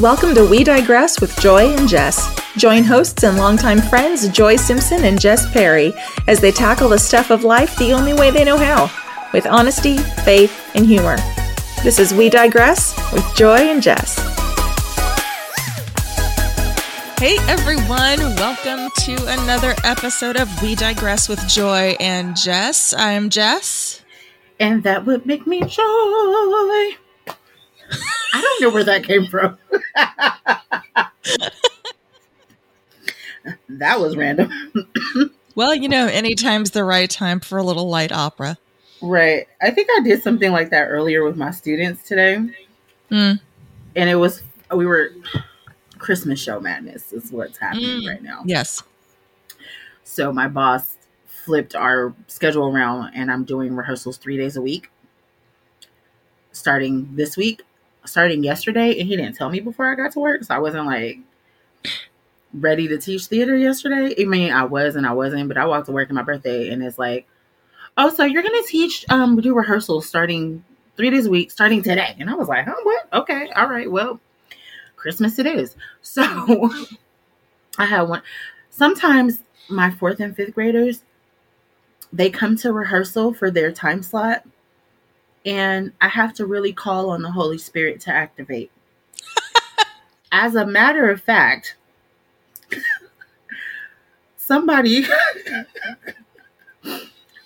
Welcome to We Digress with Joy and Jess. Join hosts and longtime friends Joy Simpson and Jess Perry as they tackle the stuff of life the only way they know how with honesty, faith, and humor. This is We Digress with Joy and Jess. Hey everyone, welcome to another episode of We Digress with Joy and Jess. I'm Jess. And that would make me joy. I don't know where that came from. that was random. well, you know, anytime's the right time for a little light opera. Right. I think I did something like that earlier with my students today. Mm. And it was, we were, Christmas show madness is what's happening mm. right now. Yes. So my boss flipped our schedule around and I'm doing rehearsals three days a week starting this week, starting yesterday. And he didn't tell me before I got to work. So I wasn't like ready to teach theater yesterday. I mean, I was and I wasn't, but I walked to work on my birthday and it's like, oh, so you're to teach, um, do rehearsals starting three days a week, starting today. And I was like, huh, what? Okay. All right. Well, Christmas it is. So I had one. Sometimes my fourth and fifth graders, they come to rehearsal for their time slot and I have to really call on the Holy Spirit to activate. As a matter of fact, somebody,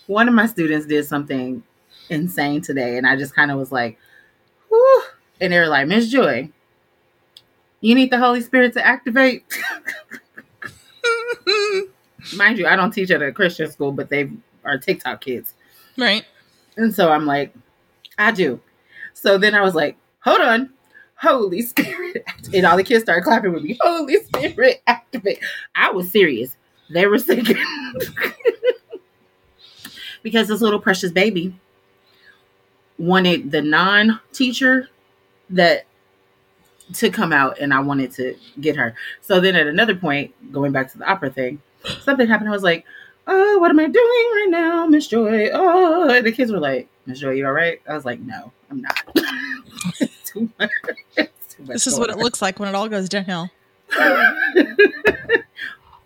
one of my students did something insane today, and I just kind of was like, whew. And they were like, Miss Joy, you need the Holy Spirit to activate. Mind you, I don't teach at a Christian school, but they are TikTok kids. Right. And so I'm like, I do. So then I was like, hold on. Holy Spirit. And all the kids started clapping with me. Holy Spirit, activate. I was serious. They were singing. because this little precious baby wanted the non teacher that to come out and I wanted to get her. So then at another point, going back to the opera thing, something happened. I was like, oh, what am I doing right now, Miss Joy? Oh, and the kids were like, Miss Joy, you all right? I was like, no, I'm not. too much, too much this is what it looks like when it all goes downhill.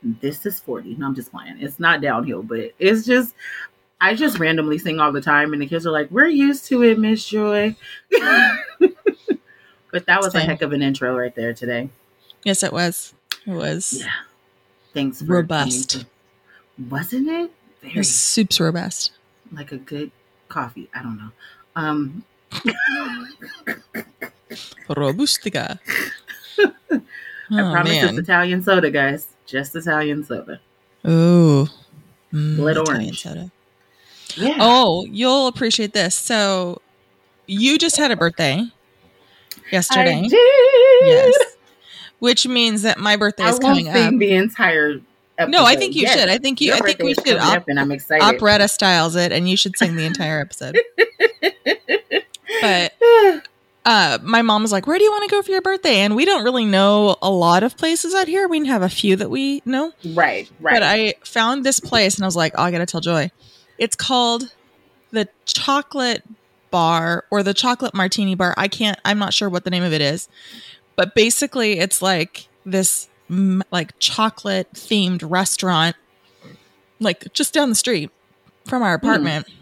this is 40. No, I'm just playing. It's not downhill, but it's just, I just randomly sing all the time, and the kids are like, we're used to it, Miss Joy. but that was Same. a heck of an intro right there today. Yes, it was. It was. Yeah. Thanks. robust wasn't it? Very, His soup's robust. Like a good coffee. I don't know. Um Robustica. I oh, promise man. it's Italian soda, guys. Just Italian soda. Ooh. Mm, Blood orange. Soda. Yeah. Oh, you'll appreciate this. So you just had a birthday yesterday. I did. Yes. Which means that my birthday is coming up. The entire episode. No, I think you yes. should. I think you. Your I think we should. Op- I'm excited. Operetta styles it, and you should sing the entire episode. but uh, my mom was like, "Where do you want to go for your birthday?" And we don't really know a lot of places out here. We have a few that we know. Right, right. But I found this place, and I was like, oh, "I got to tell Joy." It's called the Chocolate Bar or the Chocolate Martini Bar. I can't. I'm not sure what the name of it is, but basically, it's like this like chocolate themed restaurant like just down the street from our hmm. apartment. Mm.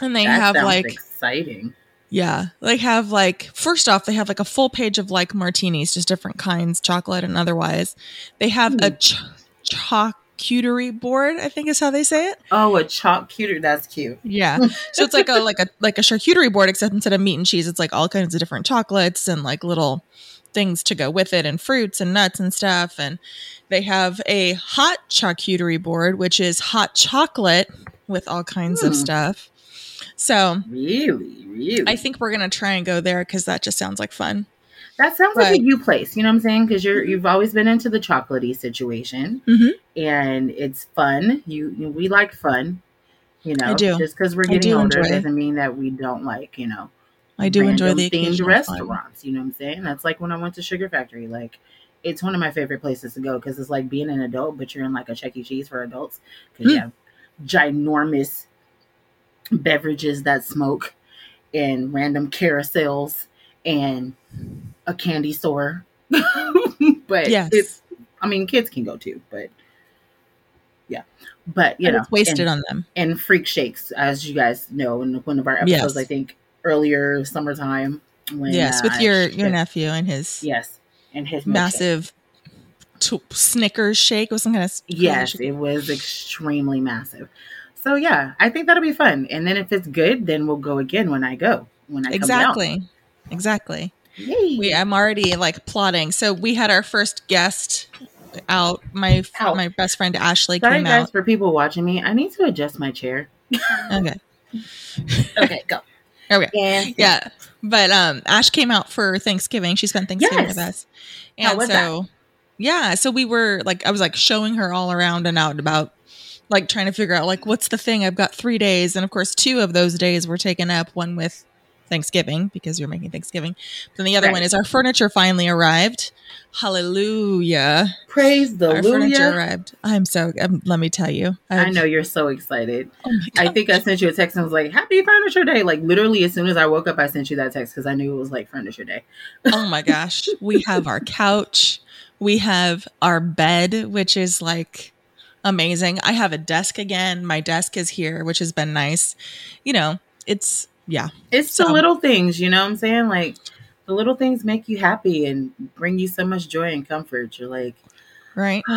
And they that have like exciting. Yeah. They have like first off, they have like a full page of like martinis, just different kinds, chocolate and otherwise. They have mm. a ch- charcuterie board, I think is how they say it. Oh, a charcuterie, that's cute. Yeah. so it's like a like a like a charcuterie board, except instead of meat and cheese, it's like all kinds of different chocolates and like little things to go with it and fruits and nuts and stuff. And they have a hot charcuterie board, which is hot chocolate with all kinds of hmm. stuff. So, really, really, I think we're gonna try and go there because that just sounds like fun. That sounds but, like a you place. You know what I'm saying? Because you're you've always been into the chocolatey situation, mm-hmm. and it's fun. You, you, we like fun. You know, I do. Just because we're getting older doesn't mean that we don't like you know I do enjoy the themed restaurants. Fun. You know what I'm saying? That's like when I went to Sugar Factory. Like, it's one of my favorite places to go because it's like being an adult, but you're in like a Chuck E. Cheese for adults because mm. you have ginormous beverages that smoke and random carousels and a candy store. but Yes. it's I mean kids can go too, but yeah. But you know it's wasted and, on them. and freak shakes, as you guys know in one of our episodes, Yes. I think earlier summertime when yes, with uh, your sh- your nephew and his Yes. And his massive t- Snickers shake was some kind of Yes, it was extremely massive. So yeah, I think that'll be fun. And then if it's good, then we'll go again when I go. When I come exactly, exactly. Yay. We, I'm already like plotting. So we had our first guest out. My Out. my best friend Ashley Sorry came guys out. for people watching me. I need to adjust my chair. Okay, Okay, go. Okay, And yeah. But um, Ash came out for Thanksgiving. She spent Thanksgiving Yes. with us, How and was so yeah. So we were like, I was like showing her all around and out about like trying to figure out like what's the thing. I've got three days, and of course, two of those days were taken up. One with Thanksgiving because you're making Thanksgiving. Then the other Right. one is our furniture finally arrived. Hallelujah! praise the Our furniture arrived. I'm so. Um, let me tell you. I I've- know you're so excited. Oh I think I sent you a text and was like, Happy Furniture Day. Like literally as soon as I woke up, I sent you that text because I knew it was like Furniture Day. oh my gosh. We have our couch. We have our bed, which is like amazing. I have a desk again. My desk is here, which has been nice. You know, it's yeah. It's So- the little things, you know what I'm saying? Like the little things make you happy and bring you so much joy and comfort. You're like, Right.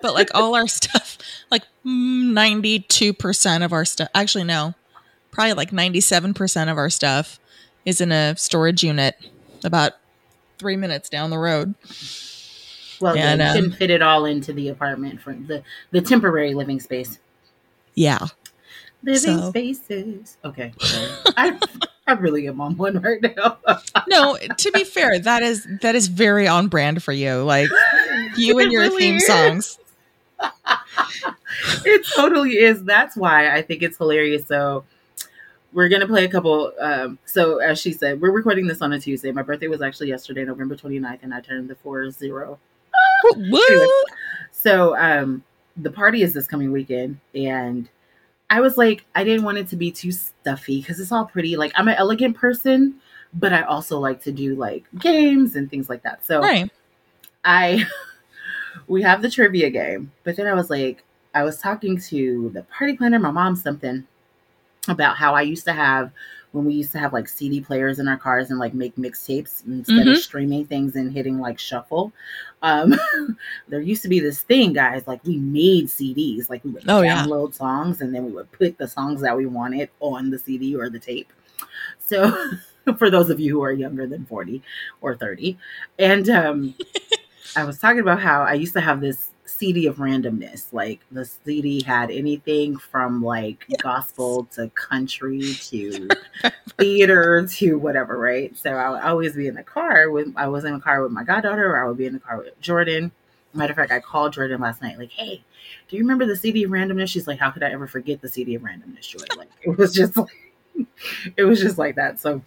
But like all our stuff, like 92% of our stuff, actually, no, probably like 97% of our stuff is in a storage unit about three minutes down the road. well, Yeah, they I know. fit it all into the apartment for the the temporary living space. Yeah. Living So- spaces. Okay. I I really am on one right now. No, to be fair, that is that is very on brand for you. Like you and your really theme is. songs. it totally is. That's why I think it's hilarious. So we're gonna play a couple. Um, so as she said, we're recording this on a Tuesday. My birthday was actually yesterday, November 29th, and I turned the four zero. Woo! Anyway. So um, the party is this coming weekend, and I was like, I didn't want it to be too stuffy because it's all pretty. Like I'm an elegant person, but I also like to do like games and things like that. So Right. I we have the trivia game, but then I was like, I was talking to the party planner, my mom, something about how I used to have when we used to have like CD players in our cars and like make mixtapes instead Mhm. of streaming things and hitting like shuffle. Um, there used to be this thing, guys, like we made CDs, like we would Oh, yeah. download songs and then we would put the songs that we wanted on the CD or the tape. So for those of you who are younger than 40 or 30. And um I was talking about how I used to have this CD of randomness. Like the CD had anything from like Yes. gospel to country to theater to whatever, right? So I would always be in the car with I was in the car with my goddaughter or I would be in the car with Jordan. Matter of fact, I called Jordan last night, like, hey, do you remember the CD of randomness? She's like, How could I ever forget the CD of randomness, Jordan? Like it was just like it was just like that. So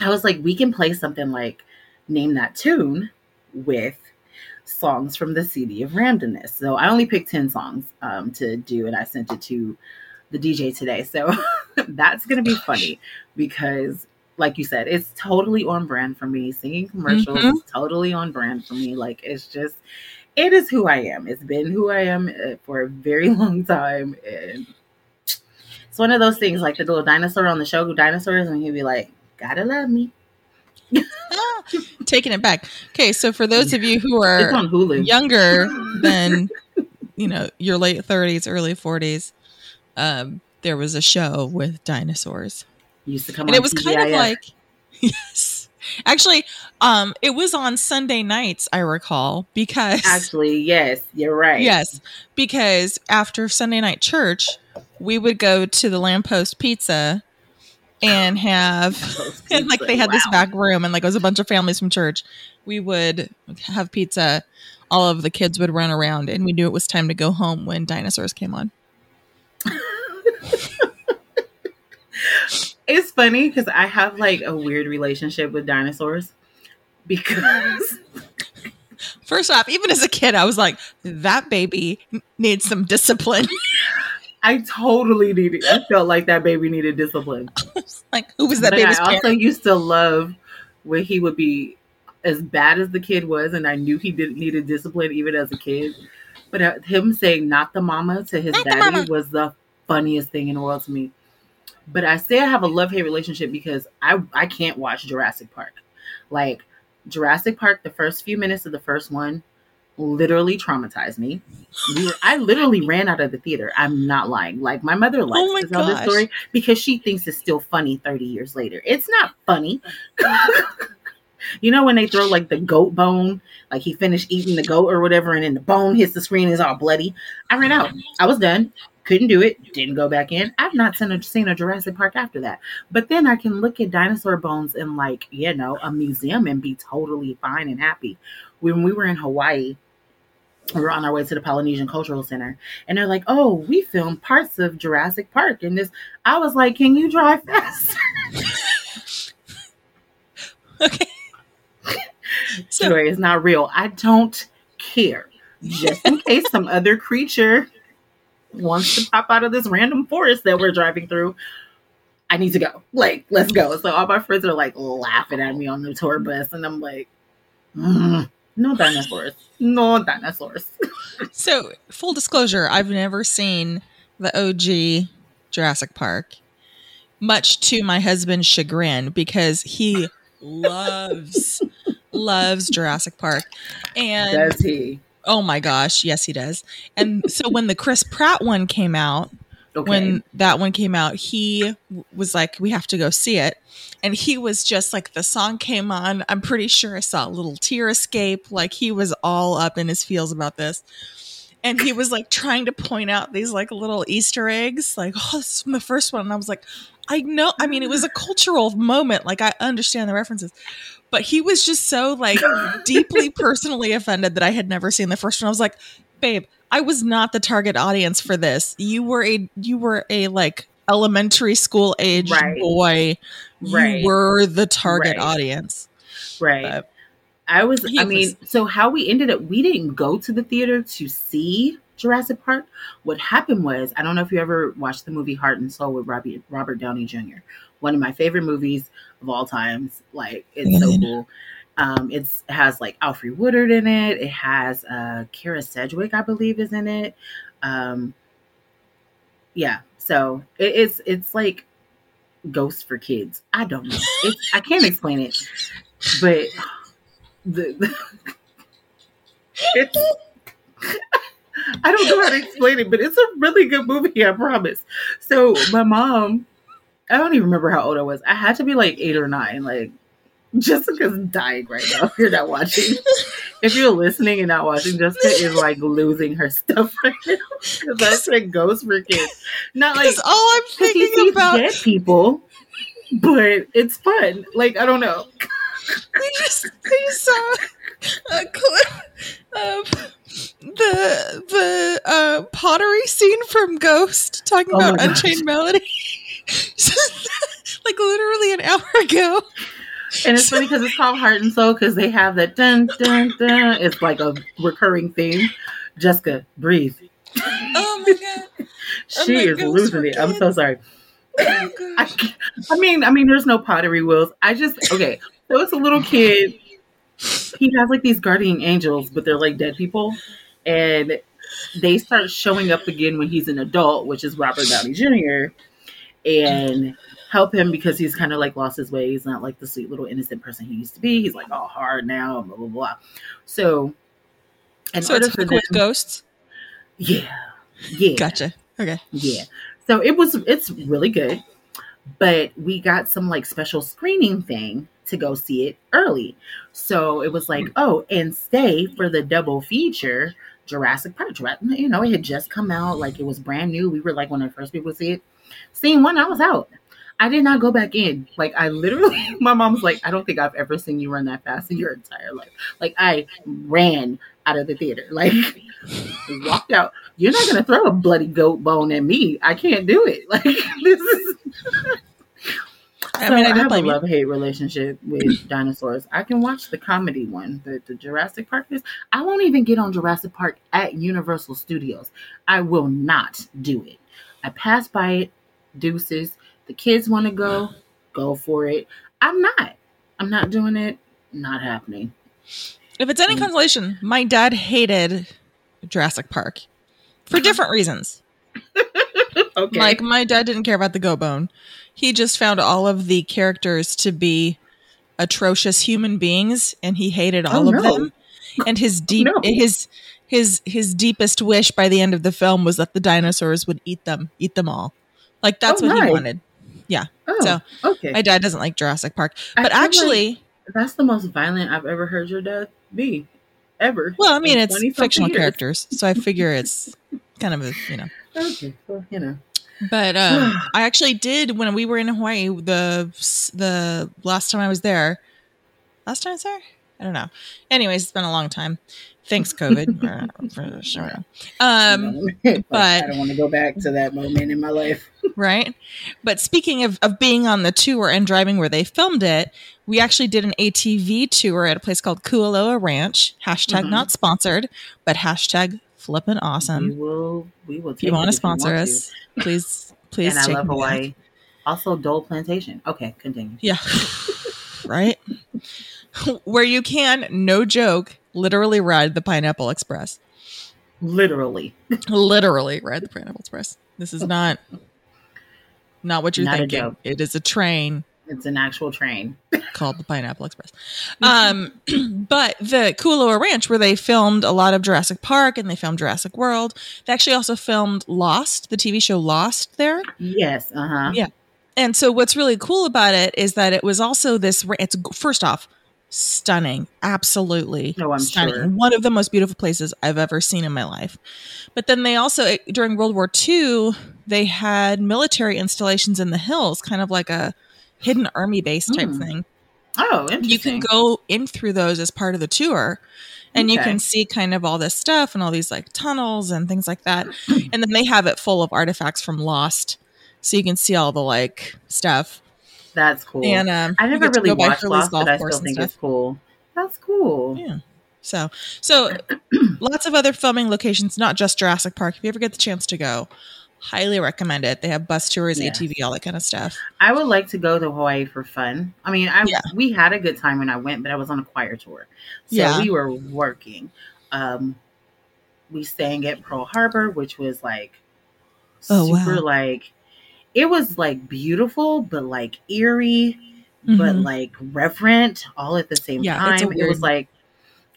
I was like, we can play something like name that tune with songs from the CD of randomness. So I only picked 10 songs um, to do, and I sent it to the DJ today. So that's going to be funny because, like you said, it's totally on brand for me. Singing commercials Mhm. is totally on brand for me. Like, it's just, it is who I am. It's been who I am uh, for a very long time. And it's one of those things like the little dinosaur on the show, Who Dinosaurs, and he'd be like, Gotta love me. Taking it back. Okay, so for those of you who are younger than you know your late 30s, early 40s, um, there was a show with dinosaurs. Used to come and it was kind of like yes actually um it was on sunday nights i recall because Actually, yes, you're right. yes because after sunday night church we would go to the lamppost pizza and have and like they had this back room and like it was a bunch of families from church. We would have pizza. All of the kids would run around and we knew it was time to go home when dinosaurs came on. It's funny because I have like a weird relationship with dinosaurs because first off even as a kid i was like that baby needs some discipline I totally needed. I felt like that baby needed discipline. like who was that But baby's I parent? also used to love when he would be as bad as the kid was, and I knew he didn't need a discipline even as a kid. But uh, him saying "not the mama" to his Not daddy mama. was the funniest thing in the world to me. But I say I have a love hate relationship because I I can't watch Jurassic Park. Like Jurassic Park, the first few minutes of the first one literally traumatized me. We were, I literally ran out of the theater. I'm not lying. Like my mother likes Oh my to tell this story because she thinks it's still funny 30 years later. It's not funny. you know when they throw like the goat bone, like he finished eating the goat or whatever, and then the bone hits the screen and is all bloody. I ran out. I was done. Couldn't do it. Didn't go back in. I've not seen a, seen a Jurassic Park after that. But then I can look at dinosaur bones in like you know a museum and be totally fine and happy. When we were in Hawaii, we were on our way to the Polynesian Cultural Center, and they're like, "Oh, we filmed parts of Jurassic Park in this." I was like, "Can you drive fast?" Okay. So Joy is not real. I don't care. Just in case some other creature wants to pop out of this random forest that we're driving through, I need to go. Like, let's go. So all my friends are like laughing at me on the tour bus, and I'm like, "Mm, no dinosaurs, no dinosaurs. So, full disclosure, I've never seen the OG Jurassic Park, much to my husband's chagrin because he loves loves Jurassic Park. And Does he? oh my gosh, yes he does. And so when the Chris Pratt one came out, Okay. when that one came out, he was like, "We have to go see it," and he was just like, the song came on. I'm pretty sure I saw a little tear escape. Like he was all up in his feels about this, and he was like trying to point out these like little Easter eggs, like, "Oh, this is from the first one," and I was like, "I know." I mean, it was a cultural moment. Like I understand the references. But he was just so like deeply personally offended that I had never seen the first one. I was like, babe, I was not the target audience for this. You were a you were a like elementary school age Right. boy. Right. You were the target Right. audience. right. but I was. I mean, so how we ended up, we didn't go to the theater to see Jurassic Park. What happened was, I don't know if you ever watched the movie Heart and Soul with Robbie, Robert Downey Jr. One of my favorite movies of all times. Like it's so cool. Um, it has like Alfre Woodard in it. It has uh Kyra Sedgwick, I believe, is in it. Um, yeah. So it, it's it's like Ghost for kids. I don't know. It's I can't explain it, but the, the it's I don't know how to explain it, but it's a really good movie, I promise. So my mom, I don't even remember how old I was. I had to be like eight or nine. Like Jessica's dying right now. If you're not watching. If you're listening and not watching, Jessica is like losing her stuff right now. Because that's said ghost kids. Not like all I'm thinking about. dead people, but it's fun. Like I don't know. We just we saw a clip of the the uh, pottery scene from Ghost talking Oh about. Unchained Melody. like literally an hour ago. And it's funny because it's called Heart and Soul because they have that dun dun dun. It's like a recurring theme. Jessica, breathe. Oh my god. She my is losing it. I'm so sorry. Oh I, I mean, I mean, there's no pottery wheels. I just okay. So it's a little kid. He has like these guardian angels, but they're like dead people, and they start showing up again when he's an adult, which is Robert Downey Jr. and help him because he's kind of like lost his way. He's not like the sweet little innocent person he used to be. He's like all hard now, blah blah blah. So, in So order it's for with them, ghosts. yeah, yeah, Gotcha. Okay. yeah. So it was it's really good. But we got some like special screening thing to go see it early. So it was like, hmm. oh, and stay for the double feature Jurassic Park. You know, it had just come out, like it was brand new. We were like one of the first people to see it. Seeing one, I was out. I did not go back in. Like I literally, my mom's like, I don't think I've ever seen you run that fast in your entire life. Like I ran out of the theater. Like walked out. You're not gonna throw a bloody goat bone at me. I can't do it. Like this is. I So mean, I I, have a love hate relationship with dinosaurs. I can watch the comedy one, the, the Jurassic Park is. I won't even get on Jurassic Park at Universal Studios. I will not do it. I pass by it. Deuces. The kids want to go, go for it. I'm not. I'm not doing it. Not happening. If it's any Mm. consolation, my dad hated Jurassic Park for different reasons. Okay. Like my dad didn't care about the go bone. He just found all of the characters to be atrocious human beings and he hated all Oh, of no. them. And his deep no. his his his deepest wish by the end of the film was that the dinosaurs would eat them, eat them all. Like that's Oh, what he nice. Wanted. oh, so, okay. My dad doesn't like Jurassic Park. But feel like actually, that's the most violent I've ever heard your dad be, ever. well, I mean it's fictional years. characters, so I figure it's kind of a, you know. Okay, well, you know. But um, I actually did when we were in Hawaii. The the last time I was there, last time I was there, I don't know. Anyways, it's been a long time. Thanks, COVID. for sure. Um, but- I don't want to go back to that moment in my life. right. But speaking of of being on the tour and driving where they filmed it, we actually did an ATV tour at a place called Kualoa Ranch. Hashtag Mhm. not sponsored, but hashtag flippin' we awesome. will. We will. If you want to sponsor us, please, please and I love. Hawaii. Also, Dole Plantation. Okay, continue. Yeah. right? Where you can, no joke, literally ride the Pineapple Express. Literally, Literally ride the Pineapple Express. This is not not what you're Not thinking. It is a train it's an actual train. called the Pineapple Express. Um, but the Kualoa Ranch, where they filmed a lot of Jurassic Park and they filmed Jurassic World, they actually also filmed Lost, the TV show Lost there. Yes. Uh huh. Yeah. And so what's really cool about it is that it was also this it's first off stunning, absolutely Oh, I'm stunning. sure. One of the most beautiful places I've ever seen in my life. But then they also during World War II, they had military installations in the hills, kind of like a hidden army base type Hmm. thing. Oh, interesting. You can go in through those as part of the tour. And you can see kind of all this stuff and all these like tunnels and things like that. and then they have it full of artifacts from Lost. So you can see all the like stuff. That's cool. And um, I never really watched Lost, but I still think it's cool. That's cool. Yeah. So, so lots of other filming locations, not just Jurassic Park. If you ever get the chance to go, highly recommend it. They have bus tours, Yes. ATV, all that kind of stuff. I would like to go to Hawaii for fun. I mean, I Yeah. we had a good time when I went, but I was on a choir tour, so Yeah. we were working. Um, we sang at Pearl Harbor, which was like Oh, super wow. like it was like beautiful, but like eerie, but Mhm. like reverent, all at the same Yeah, time. It was like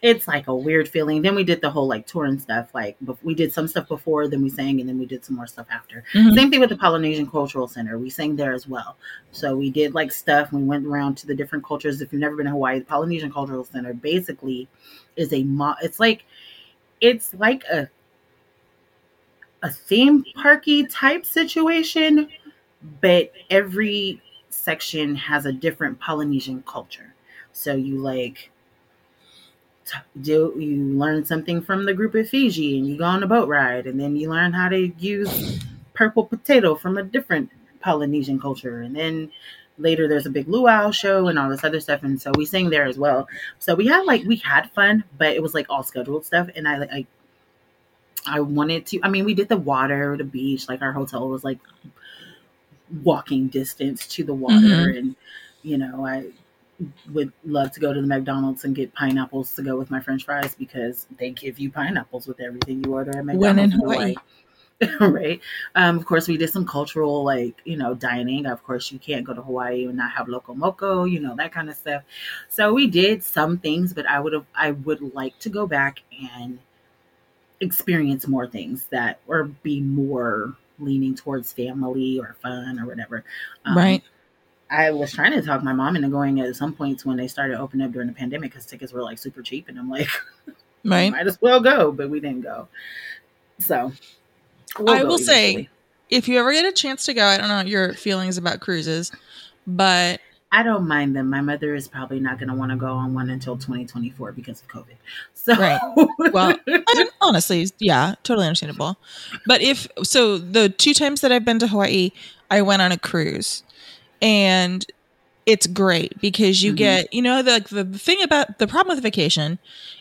it's like a weird feeling. Then we did the whole like tour and stuff. Like we did some stuff before, then we sang, and then we did some more stuff after. Mhm. Same thing with the Polynesian Cultural Center. We sang there as well. So we did like stuff. We went around to the different cultures. If you've never been to Hawaii, the Polynesian Cultural Center basically is a mo- it's like it's like a a theme parky type situation, but every section has a different Polynesian culture. So you like do you learn something from the group at Fiji and you go on a boat ride and then you learn how to use purple potato from a different Polynesian culture and then later there's a big luau show and all this other stuff and so we sang there as well. So we had like we had fun, but it was like all scheduled stuff and I I I wanted to I mean we did the water, the beach, like our hotel was like walking distance to the water Mhm. and you know, I would love to go to the McDonald's and get pineapples to go with my French fries because they give you pineapples with everything you order at McDonald's. When in Hawaii. right. Um, of course, we did some cultural, like you know, dining. Of course, you can't go to Hawaii and not have loco moco, you know, that kind of stuff. So we did some things, but I would have, I would like to go back and experience more things that, or be more leaning towards family or fun or whatever. Um, right. I was trying to talk my mom into going at some points when they started opening up during the pandemic because tickets were like super cheap, and I'm like, Right. might as well go, but we didn't go. So we'll I go will say- If you ever get a chance to go, I don't know your feelings about cruises, but I don't mind them. My mother is probably not going to want to go on one until 2024 because of COVID. So, Right. Well, honestly, yeah, totally understandable. But if so, the two times that I've been to Hawaii, I went on a cruise, and it's great because you Mhm. get you know the, like the thing about the problem with vacation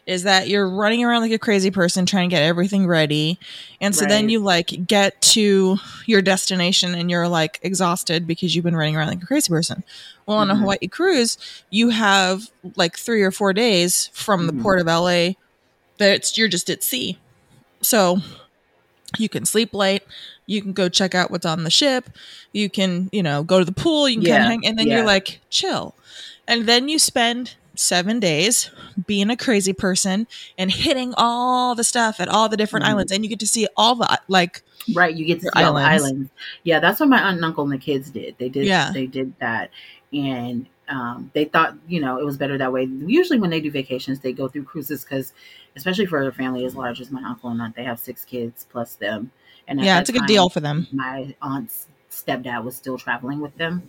is that you're running around like a crazy person trying to get everything ready and so then you like get to your destination and you're like exhausted because you've been running around like a crazy person well on a Mhm. hawaii cruise you have like three or four days from the Mhm. port of la that it's you're just at sea so you can sleep late you can go check out what's on the ship you can you know go to the pool you can Yeah, of hang and then yeah. you're like chill and then you spend seven days being a crazy person and hitting all the stuff at all the different Mhm. islands and you get to see all the like Right, you get to see all the islands. islands. Yeah, that's what my aunt and uncle and the kids did. They did. Yeah. they did that, and um, they thought you know it was better that way. Usually, when they do vacations, they go through cruises because, especially for a family as large as my uncle and aunt, they have six kids plus them. And yeah it's a good time, deal for them My aunt's stepdad was still traveling with them,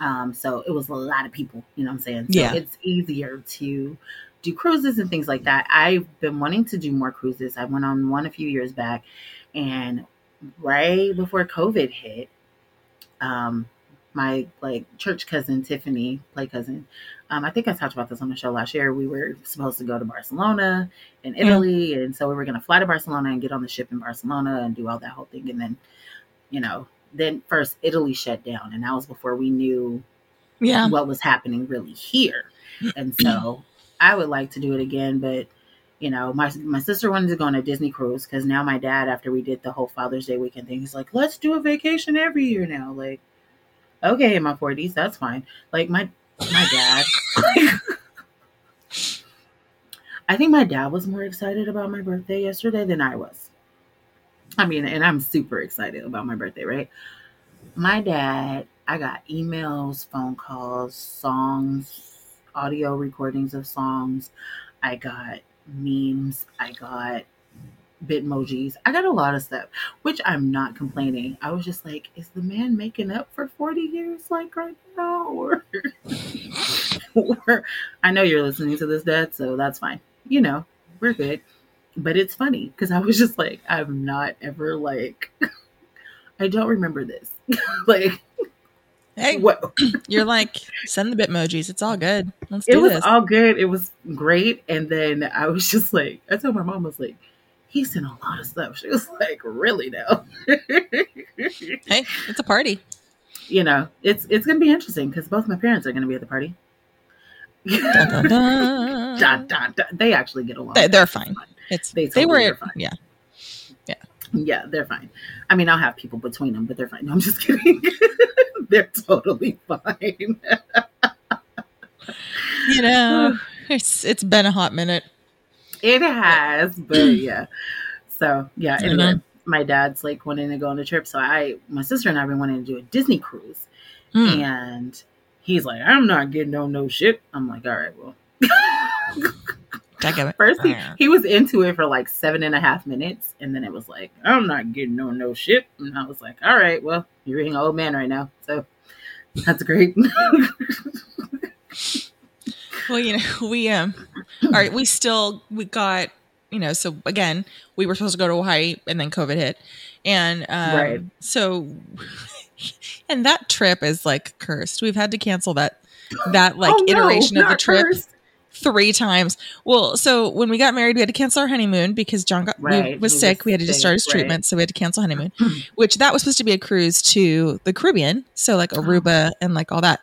um, so it was a lot of people. You know what I'm saying? So Yeah. it's easier to do cruises and things like that. I've been wanting to do more cruises. I went on one a few years back, and right before COVID hit, um, my like church cousin Tiffany, play cousin, um, I think I talked about this on the show last year. We were supposed to go to Barcelona in Italy, and so we were going to fly to Barcelona and get on the ship in Barcelona and do all that whole thing, and then, you know, then first Italy shut down, and that was before we knew yeah what was happening really here. And so I would like to do it again, but you know, my my sister wanted to go on a Disney cruise because now my dad, after we did the whole Father's Day weekend thing, he's like, let's do a vacation every year now. Like, okay, in my forties, that's fine. Like my my dad. I think my dad was more excited about my birthday yesterday than I was. I mean, and I'm super excited about my birthday, right? My dad, I got emails, phone calls, songs, audio recordings of songs. I got memes. I got bitmojis. I got a lot of stuff, which I'm not complaining. I was just like, is the man making up for 40 years like right now? Or, or I know you're listening to this, Dad, so that's fine. You know, we're good. But it's funny because I was just like, I'm not ever like, I don't remember this. like, hey what? you're like send the bitmojis it's all good let's it was this all good. It was great. And then I was just like, I told my mom, I was like, he sent a lot of stuff. She was like, really now? hey it's a party you know, it's it's gonna be interesting because both my parents are gonna be at the party. Dun, dun, dun. Dun, dun, dun. They actually get along. They- they're It's fine. it's They they, were fine. yeah Yeah, Yeah, they're fine. I mean, I'll have people between them, but they're fine. No, I'm just kidding. they're totally fine. you know it's it's been a hot minute It has, but yeah. So yeah. Anyway, know. my dad's like wanting to go on a trip, so I, my sister and I have been wanting to do a Disney cruise, Hmm. and he's like, "I'm not getting on no ship." I'm like, "All right, well." First, he, he was into it for like seven and a half minutes, and then it was like, "I'm not getting on no ship," and I was like, "All right, well, you're being an old man right now, so that's great." Well, you know, we um all right, we still we got, you know, so again, we were supposed to go to Hawaii and then COVID hit. And um Right. so and that trip is like cursed. We've had to cancel that that like Oh, no, iteration of the trip cursed. three times. Well, so when we got married, we had to cancel our honeymoon because John got we Right, was he sick. was we had to just start his right. treatment, so we had to cancel honeymoon. which that was supposed to be a cruise to the Caribbean, so like Aruba and like all that.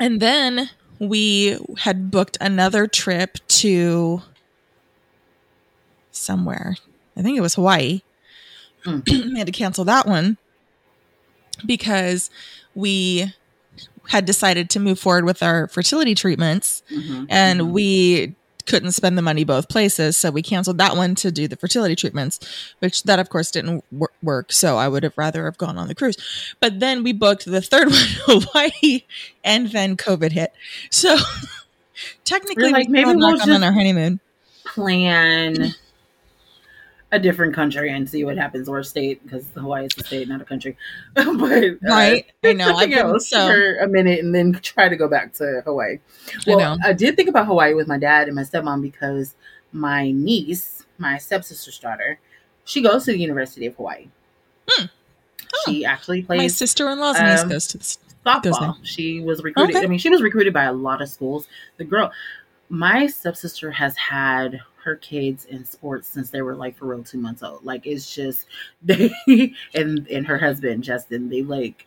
And then we had booked another trip to somewhere. I think it was Hawaii. Mm. we had to cancel that one because we had decided to move forward with our fertility treatments Mhm, and mhm. we couldn't spend the money both places so we canceled that one to do the fertility treatments which that of course didn't wor- work so i would have rather have gone on the cruise. But then we booked the third one hawaii and then covid hit. So technically We're like, we maybe we'll gone on just- our honeymoon. plan a different country and see what happens or state because Hawaii is a state, not a country. but uh, right i know been else so for a minute and then try to go back to Hawaii. I Well, know. I, did think about Hawaii with my dad and my stepmom because my niece, my stepsister's daughter, she goes to the University of Hawaii. Hmm. Oh. She actually plays. my sister-in-law's niece um, goes to Goes softball. She was recruited. Okay. I mean, she was recruited by a lot of schools. The girl, my stepsister has had her kids in sports since they were like for real two months old. Like it's just they and and her husband Justin. They like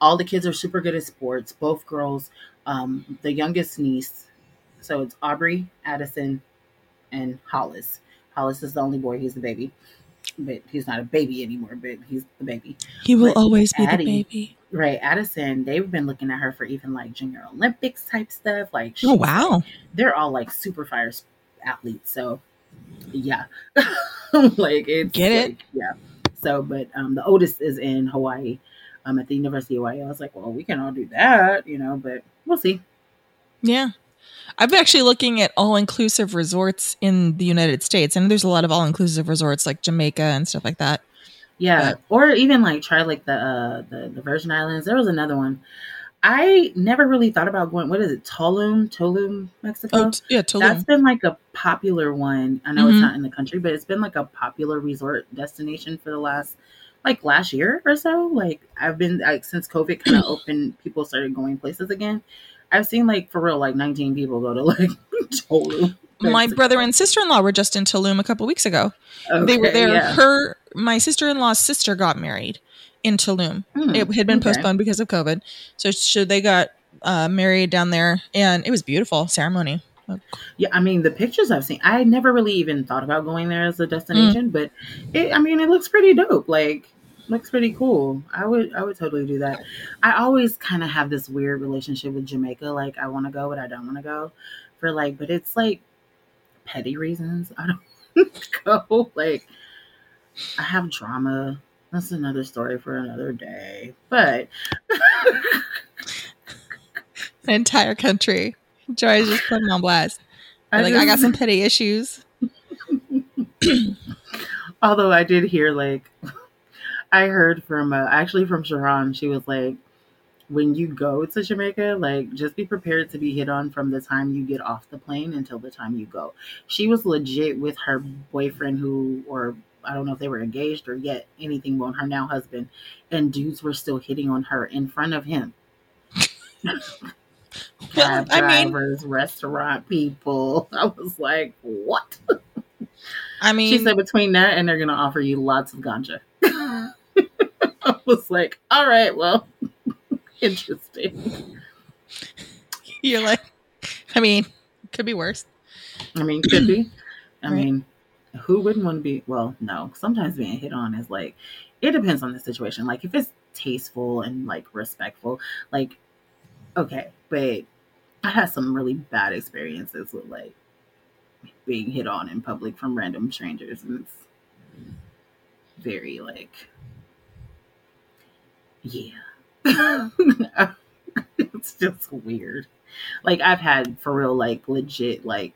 all the kids are super good at sports. Both girls. Um, the youngest niece, so it's Aubrey, Addison, and Hollis. Hollis is the only boy. He's the baby, but he's not a baby anymore. But he's the baby. He will But always be the baby. Right, Addison. They've been looking at her for even like junior Olympics type stuff. Like, Oh wow. they're all like super fire athletes. So, yeah, like it's Get it? like, yeah. So, but um, the oldest is in Hawaii, um, at the University of Hawaii. I was like, well, we can all do that, you know, but we'll see. Yeah. I've been actually looking at all inclusive resorts in the United States, and there's a lot of all inclusive resorts like Jamaica and stuff like that. Yeah, or even like try like the uh the, the Virgin Islands. There was another one. I never really thought about going. What is it? Tulum, Tulum, Mexico. Oh, yeah, Tulum. That's been like a popular one. I know it's Mhm. not in the country, but it's been like a popular resort destination for the last like last year or so. Like I've been like since COVID kind of opened, people started going places again. I've seen like for real like 19 people go to like Tulum. My brother and sister in law were just in Tulum a couple weeks ago. they were there. yeah. Her, my sister in law's sister got married in Tulum. Hmm, It had been okay. postponed because of COVID. So, so they got uh, married down there, and it was beautiful ceremony. Yeah, I mean the pictures I've seen. I never really even thought about going there as a destination, but it, I mean it looks pretty dope. Like looks pretty cool. I would I would totally do that. I always kind of have this weird relationship with Jamaica. Like I want to go, but I don't want to go for like, but it's like petty reasons. I don't go. Like I have drama. That's another story for another day. But The entire country. Joy's just putting on blast. They're like, I got some petty issues. Although I did hear like I heard from uh, actually from Sharon, she was like, when you go to Jamaica, like just be prepared to be hit on from the time you get off the plane until the time you go. She was legit with her boyfriend who or I don't know if they were engaged or yet anything on her now husband, and dudes were still hitting on her in front of him. Well, I mean, drivers, restaurant people. I was like, what? I mean, She said between that and they're gonna offer you lots of ganja. I was like, all right, well, interesting. you're like, I mean, could be worse. I mean, could be. I Right. mean, who wouldn't want to be? Well, no. Sometimes being hit on is like, it depends on the situation. Like, if it's tasteful and like respectful, like, okay. But I had some really bad experiences with like being hit on in public from random strangers, and it's very like, yeah. it's just weird. Like I've had for real, like legit, like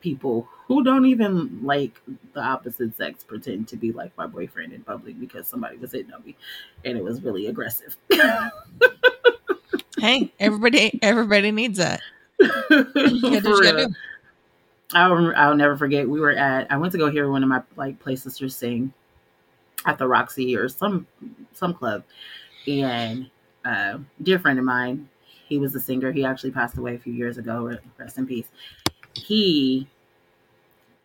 people who don't even like the opposite sex pretend to be like my boyfriend in public because somebody was hitting on me, and it was really aggressive. Hey, everybody, everybody needs that. You gotta do what you For real. I'll, I'll never forget. We were at. I went to go hear one of my like play sisters sing at the Roxy or some some club, and uh, dear friend of mine. He was a singer. He actually passed away a few years ago. Rest in peace. He,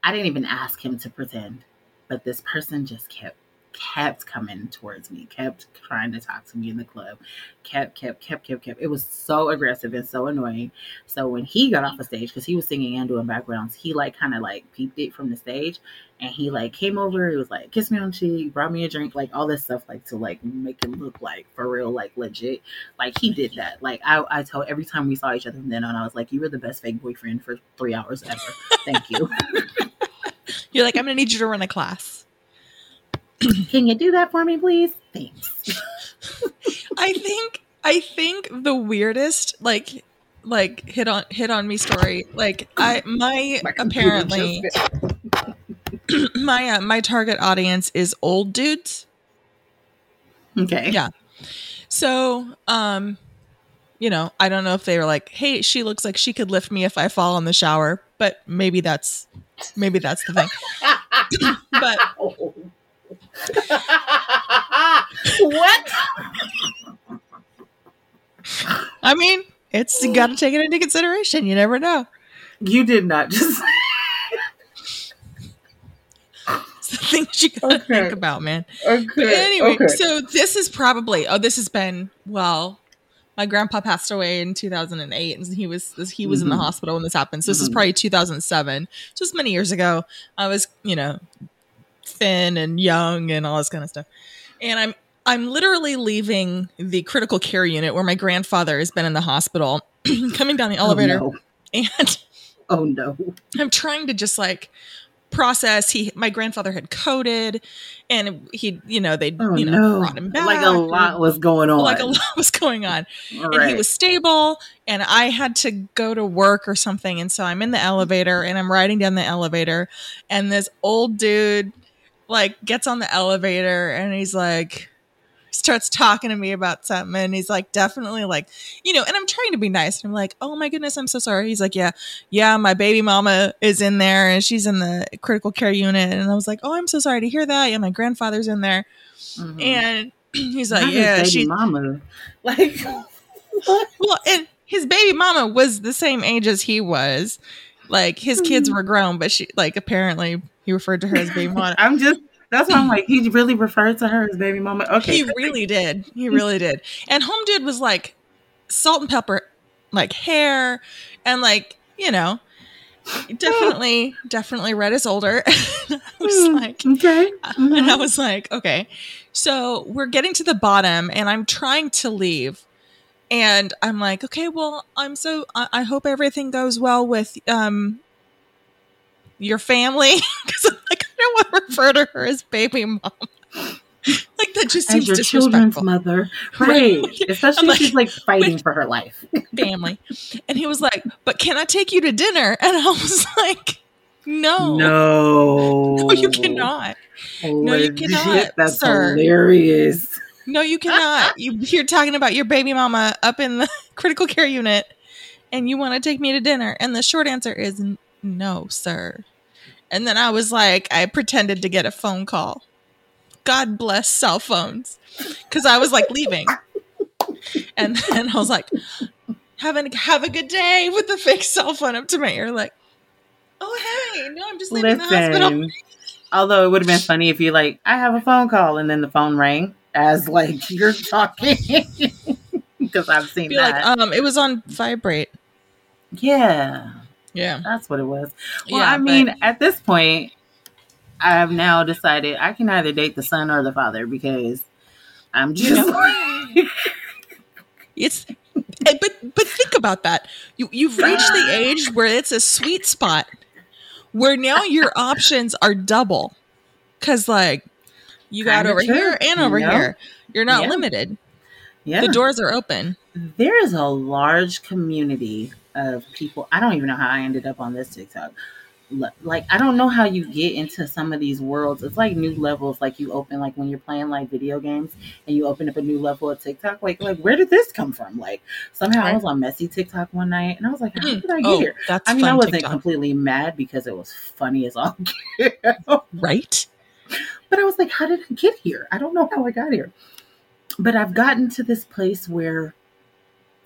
I didn't even ask him to pretend, but this person just kept kept coming towards me, kept trying to talk to me in the club, kept, kept, kept, kept, kept. It was so aggressive and so annoying. So when he got off the stage, because he was singing and doing backgrounds, he like kind of like peeped it from the stage, and he like came over. He was like, "Kiss me on the cheek," brought me a drink, like all this stuff, like to like make it look like for real, like legit. Like he did that. Like I, I told every time we saw each other from then on, I was like, "You were the best fake boyfriend for three hours ever. Thank you." You're like, I'm gonna need you to run a class. Can you do that for me, please? Thanks. I think I think the weirdest like like hit on hit on me story like I my, My apparently my uh, my target audience is old dudes. Okay. Yeah. So, um you know, I don't know if they were like, "Hey, she looks like she could lift me if I fall in the shower," but maybe that's maybe that's the thing. But what? I mean, it's you got to take it into consideration. You never know. You did not just. It's the things you gotta Okay. think about, man. okay. But anyway, okay. so this is probably oh, this has been well. My grandpa passed away in 2008, and he was he was in the Mhm. hospital when this happened. So this is Mhm. probably 2007, just many years ago. I was, you know, thin and young and all this kind of stuff. And I'm I'm literally leaving the critical care unit where my grandfather has been in the hospital, coming down the oh, elevator, Oh no. and Oh no. I'm trying to just like process. He, my grandfather had coded, and he, you know, they, Oh you know, no. brought him back. Like a lot was going on. Like a lot was going on, All and he was stable. And I had to go to work or something, and so I'm in the elevator, and I'm riding down the elevator, and this old dude like gets on the elevator, and he's like. Starts talking to me about something, and he's like, definitely like, you know, and I'm trying to be nice. And I'm like, oh my goodness, I'm so sorry. He's like, yeah, yeah, my baby mama is in there and she's in the critical care unit. And I was like, oh, I'm so sorry to hear that. Yeah, my grandfather's in there. Mhm. And he's like, his yeah, baby she's mama. Like what? well, and his baby mama was the same age as he was. Like his kids were grown, but she like apparently he referred to her as baby mama. I'm just that's why I'm like he really referred to her as baby mama. Okay. He really did. He really did. And home dude was like salt and pepper, like hair, and like you know, definitely, definitely red is older. I was Hmm, like, okay. and I was like, okay. So we're getting to the bottom, and I'm trying to leave. And I'm like, okay, well, I'm so, I, I hope everything goes well with um your family. Because like, I don't want to refer to her as baby mom. like, that just seems as your children's mother. Right. Right. Especially if she's like fighting for her life. family. And he was like, but can I take you to dinner? And I was like, no. No. No, you cannot. No, you Legit, cannot, That's sir. hilarious. No, you cannot. you, you're talking about your baby mama up in the critical care unit and you want to take me to dinner. And the short answer is no, sir. And then I was like, I pretended to get a phone call. God bless cell phones. Because I was like leaving. And then I was like, have a, have a good day with the fake cell phone up to my ear. Like, oh, hey, no, I'm just leaving the hospital. Although it would have been funny if you like, I have a phone call, and then the phone rang as like you're talking. Because I've seen Be that. like, um, it was on vibrate. yeah, Yeah. that's what it was. Well, Yeah, I but- mean, at this point, I have now decided I can either date the son or the father because I'm You just know? like, It's eh, but but think about that. You you've reached the age where it's a sweet spot where now your options are double. Cause like you got over here and over here. You're not Yeah. limited. yeah. The doors are open. there is a large community of people. I don't even know how I ended up on this TikTok. Like I don't know how you get into some of these worlds. It's like new levels. Like you open like when you're playing like video games and you open up a new level of TikTok. Like like where did this come from? Like somehow I was on messy TikTok one night and I was like, how Mm. did I get Oh, here? that's I mean, I wasn't TikTok. completely mad because it was funny as all. right? But I was like, how did I get here? I don't know how I got here. But I've gotten to this place where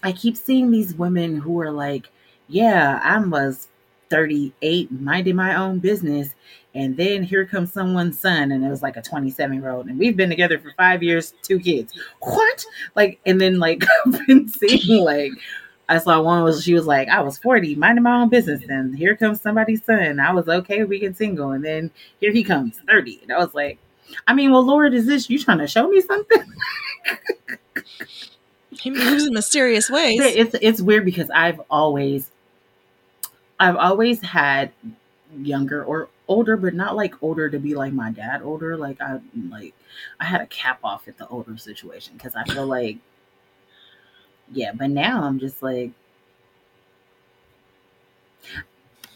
I keep seeing these women who are like, yeah, I was 38, minding my own business. And then here comes someone's son, and it was like a 27 year old, and we've been together for five years, two kids. What? Like, and then like I've been seeing like I saw one was she was like, I was 40, minding my own business, and here comes somebody's son. I was okay, we get single, and then here he comes, 30. And I was like, I mean, well, Lord, is this you trying to show me something? He moves in mysterious ways. It's it's weird because I've always I've always had younger or older, but not like older to be like my dad older. Like I like I had a cap off at the older situation because I feel like yeah, but now I'm just like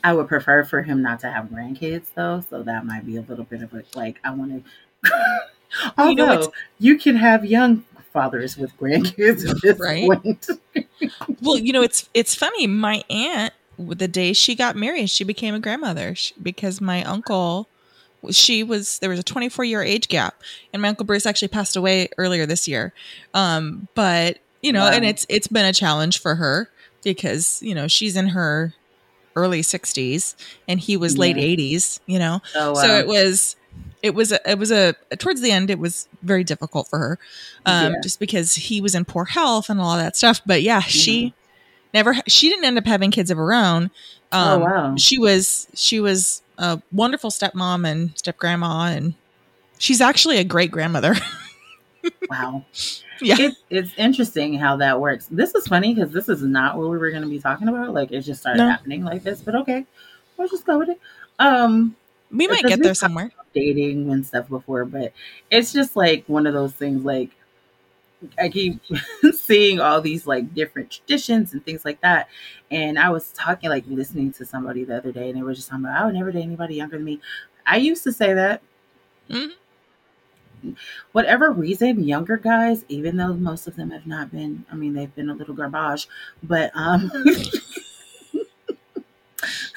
I would prefer for him not to have grandkids though, so that might be a little bit of a like I want to. Well, you know Although you can have young fathers with grandkids at this Right. point. Well, you know, it's it's funny. My aunt, the day she got married, she became a grandmother because my uncle, she was there was a 24 year age gap, and my uncle Bruce actually passed away earlier this year. Um, but you know, Wow. and it's it's been a challenge for her because you know she's in her early 60s and he was late Yeah. 80s. You know, Oh, so it was it was a, it was a towards the end it was very difficult for her um Yeah. just because he was in poor health and all that stuff but yeah she never she didn't end up having kids of her own Oh, um wow. she was she was a wonderful stepmom and step grandma and she's actually a great grandmother wow. yeah It, it's interesting how that works. This is funny because this is not what we were going to be talking about. Like it just started No. happening like this, but okay, we'll just go with it. Um, we might get there somewhere dating and stuff before, but it's just like one of those things. Like I keep seeing all these like different traditions and things like that. And I was talking, like listening to somebody the other day, and they were just talking about, I would never date anybody younger than me. I used to say that. Mhm. Whatever reason, younger guys, even though most of them have not been, I mean, they've been a little garbage, but um,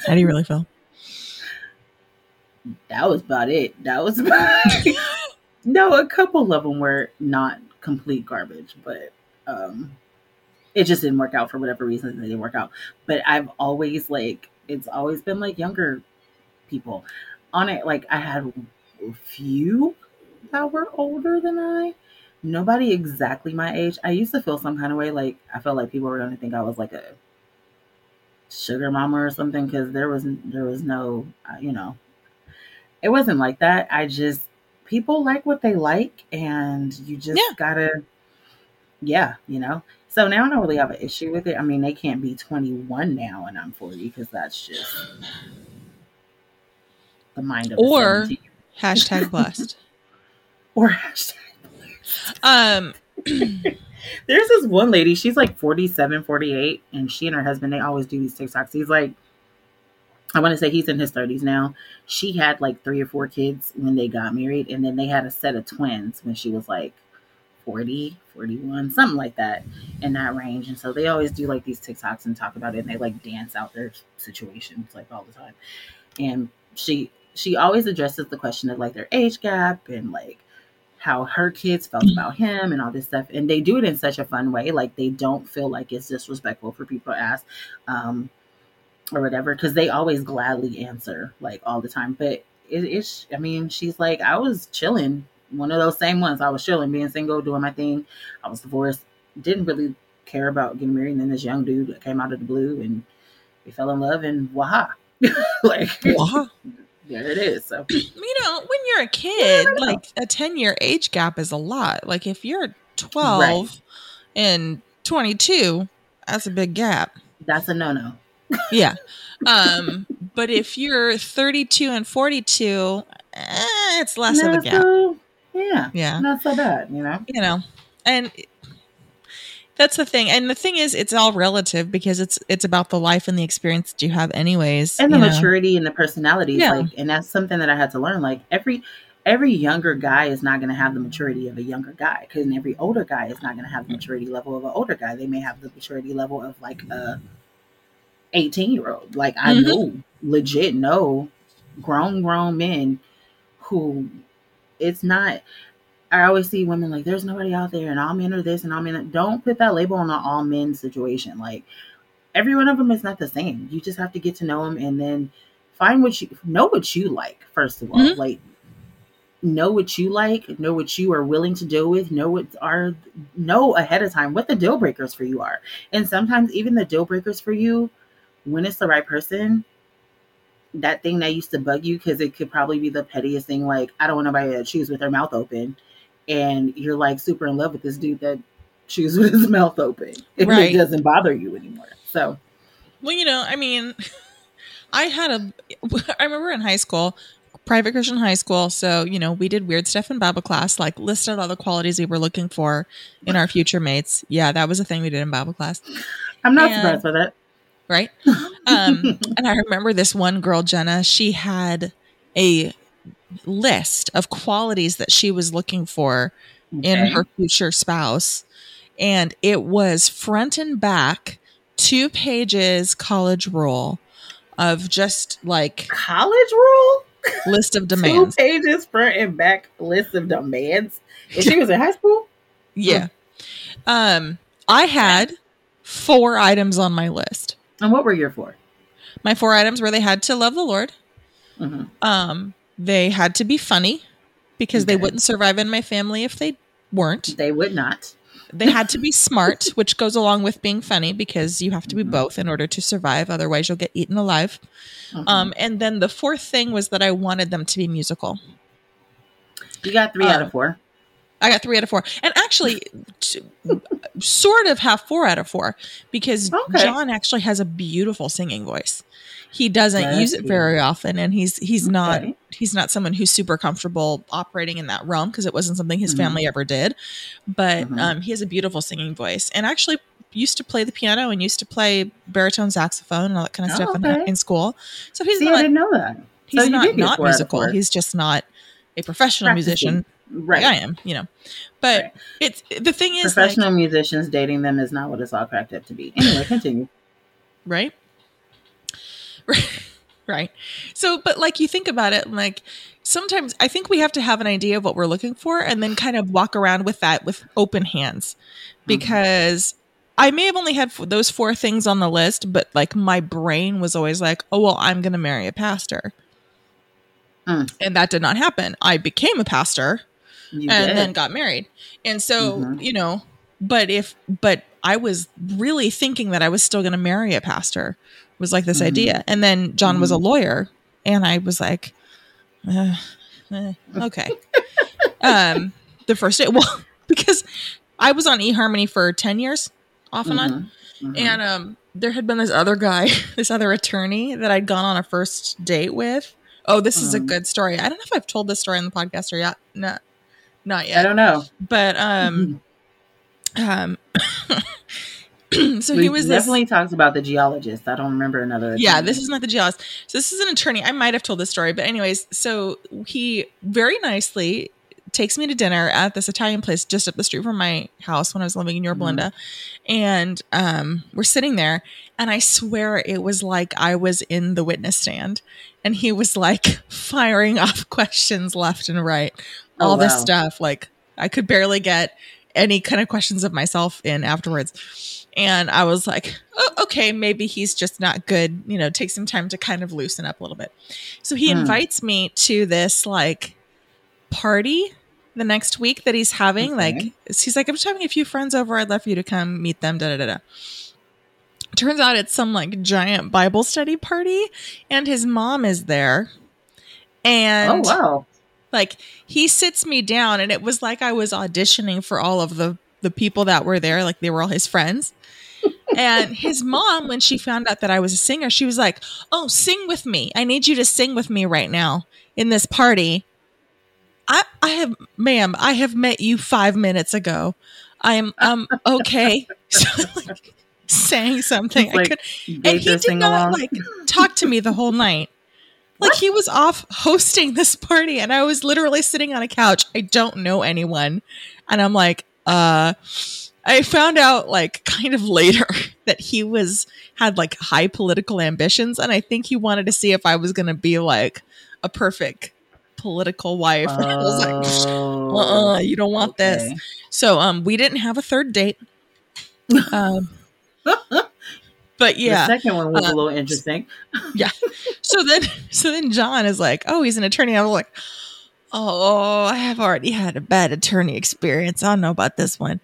how do you really feel that was about it. That was about no, a couple of them were not complete garbage, but um, it just didn't work out for whatever reason. It didn't work out. But I've always like it's always been like younger people on it. Like I had a few that were older than I. Nobody exactly my age. I used to feel some kind of way. Like I felt like people were going to think I was like a sugar mama or something because there was there was no uh, you know it wasn't like that. I just people like what they like, and you just Yeah. gotta, yeah, you know. So now I don't really have an issue with it. I mean, they can't be 21 now, and I'm 40 because that's just the mind of Or- 17 hashtag blessed or hashtag. um There's this one lady, she's like 47, 48, and she and her husband, they always do these TikToks. He's like, I want to say he's in his 30s now. She had like three or four kids when they got married, and then they had a set of twins when she was like 40, 41, something like that in that range. And so they always do like these TikToks and talk about it, and they like dance out their situations like all the time. And she she always addresses the question of like their age gap and like how her kids felt about him and all this stuff. And they do it in such a fun way. Like they don't feel like it's disrespectful for people to ask. Um, or whatever because they always gladly answer like all the time. But it, it's i mean she's like i was chilling. One of those same ones. I was chilling being single doing my thing. I was divorced. Didn't really care about getting married. And then this young dude that came out of the blue and we fell in love and waha. Like wow. there it is so. You know when you're a kid I know. like a 10 year age gap is a lot. Like if you're 12 Right. and 22 that's a big gap. That's a no-no yeah. Um but if you're 32 and 42 eh, it's less of a gap. so- yeah yeah. not so bad you know? You know and that's the thing. And the thing is it's all relative because it's it's about the life and the experience that you have anyways and the know? maturity and the personalities Yeah. like and that's something that i had to learn like every every younger guy is not going to have the maturity of a younger guy because every older guy is not going to have the maturity level of an older guy. They may have the maturity level of like a 18 year old like i Mhm. know legit know grown grown men who it's not I always see women like there's nobody out there and all men are this and all men are, don't put that label on an all men situation. Like every one of them is not the same. You just have to get to know them and then find what you know what you like first of all. Mhm. Like know what you like, know what you are willing to deal with, know what are know ahead of time what the deal breakers for you are. And sometimes even the deal breakers for you when it's the right person that thing that used to bug you because it could probably be the pettiest thing like i don't want nobody to choose with their mouth open and you're like super in love with this dude that chews with his mouth open and Right. it doesn't bother you anymore so Well, you know, I mean, I had a, I remember in high school, private Christian high school. So, you know, we did weird stuff in Bible class, like listed all the qualities we were looking for in our future mates. Yeah, that was a thing we did in Bible class, i'm not And- surprised by that right? Um, and I remember this one girl, Jenna, she had a list of qualities that she was looking for in her future spouse. And it was front and back, two pages college rule of just like college rule list of demands. two pages front and back list of demands if she was in high school Yeah. Um I had four items on my list. And what were your four? My four items were they had to love the Lord. hmm Um, they had to be funny because they wouldn't survive in my family if they weren't. They would not. They had to be smart, which goes along with being funny because you have to be Mhm. both in order to survive. Otherwise, you'll get eaten alive. Mhm. Um, and then the fourth thing was that I wanted them to be musical. you got three out um, of four. I got three out of four, and actually, t- sort of have four out of four because Okay. John actually has a beautiful singing voice. He doesn't Does use it very often, and he's he's not he's not someone who's super comfortable operating in that realm because it wasn't something his Mhm. family ever did. But Mhm. um, he has a beautiful singing voice, and actually used to play the piano and used to play baritone saxophone and all that kind of Oh, stuff in, okay. in school. So he's See, I not didn't know that. he's So not not four out of musical. He's just not a professional Practicing. musician Right. like I am, you know. But Right. it's the thing is like, Professional musicians dating them is not what it's all cracked up to be. Anyway, continue. right? right. So, but like you think about it, like sometimes I think we have to have an idea of what we're looking for and then kind of walk around with that with open hands because I may have only had f- those four things on the list, but like my brain was always like, oh, well, I'm going to marry a pastor. Mm. And that did not happen. I became a pastor You and did. then got married. And so, Mhm. you know, but if, but I was really thinking that I was still going to marry a pastor was like this Mhm. idea. And then John was a Mhm. lawyer and I was like, uh, eh, okay. um, the first day, well, because I was on eHarmony for 10 years off and on. Mhm. Mhm. And um, there had been this other guy, this other attorney that I'd gone on a first date with. Oh, this is a Mhm. good story. I don't know if I've told this story on the podcast or yet. Not, not yet. I don't know. But um, um, so we he was this. definitely talked about the geologist. I don't remember another. Yeah, this is not the geologist. So this is an attorney. I might have told this story, but anyways, so he very nicely takes me to dinner at this Italian place just up the street from my house when I was living in Yorba Mhm. Linda. And um, we're sitting there, and I swear it was like I was in the witness stand, and he was like firing off questions left and right, Oh, all this wow. stuff. Like I could barely get any kind of questions of myself in afterwards. And I was like, oh, okay, maybe he's just not good. You know, take some time to kind of loosen up a little bit. So he Hmm. invites me to this like party the next week that he's having. Okay. Like, he's like, I'm just having a few friends over. I'd love for you to come meet them. Da da da da. Turns out it's some like giant Bible study party, and his mom is there. And oh wow. Like he sits me down and it was like i was auditioning for all of the the people that were there like they were all his friends. And his mom when she found out that i was a singer she was like oh sing with me. I need you to sing with me right now in this party. I i have ma'am i have met you five minutes ago. I am um okay. So like saying something like i could and he did not along. like talk to me the whole night. Like he was off hosting this party and I was literally sitting on a couch. I don't know anyone. And I'm like, uh I found out like kind of later that he was had like high political ambitions and I think he wanted to see if I was going to be like a perfect political wife. I was like, Oh, uh-uh, you don't want this. So um we didn't have a third date. Um but yeah. The second one was a little interesting. Yeah. So then so then John is like, "Oh, he's an attorney." I was like, "Oh, I have already had a bad attorney experience. I don't know about this one."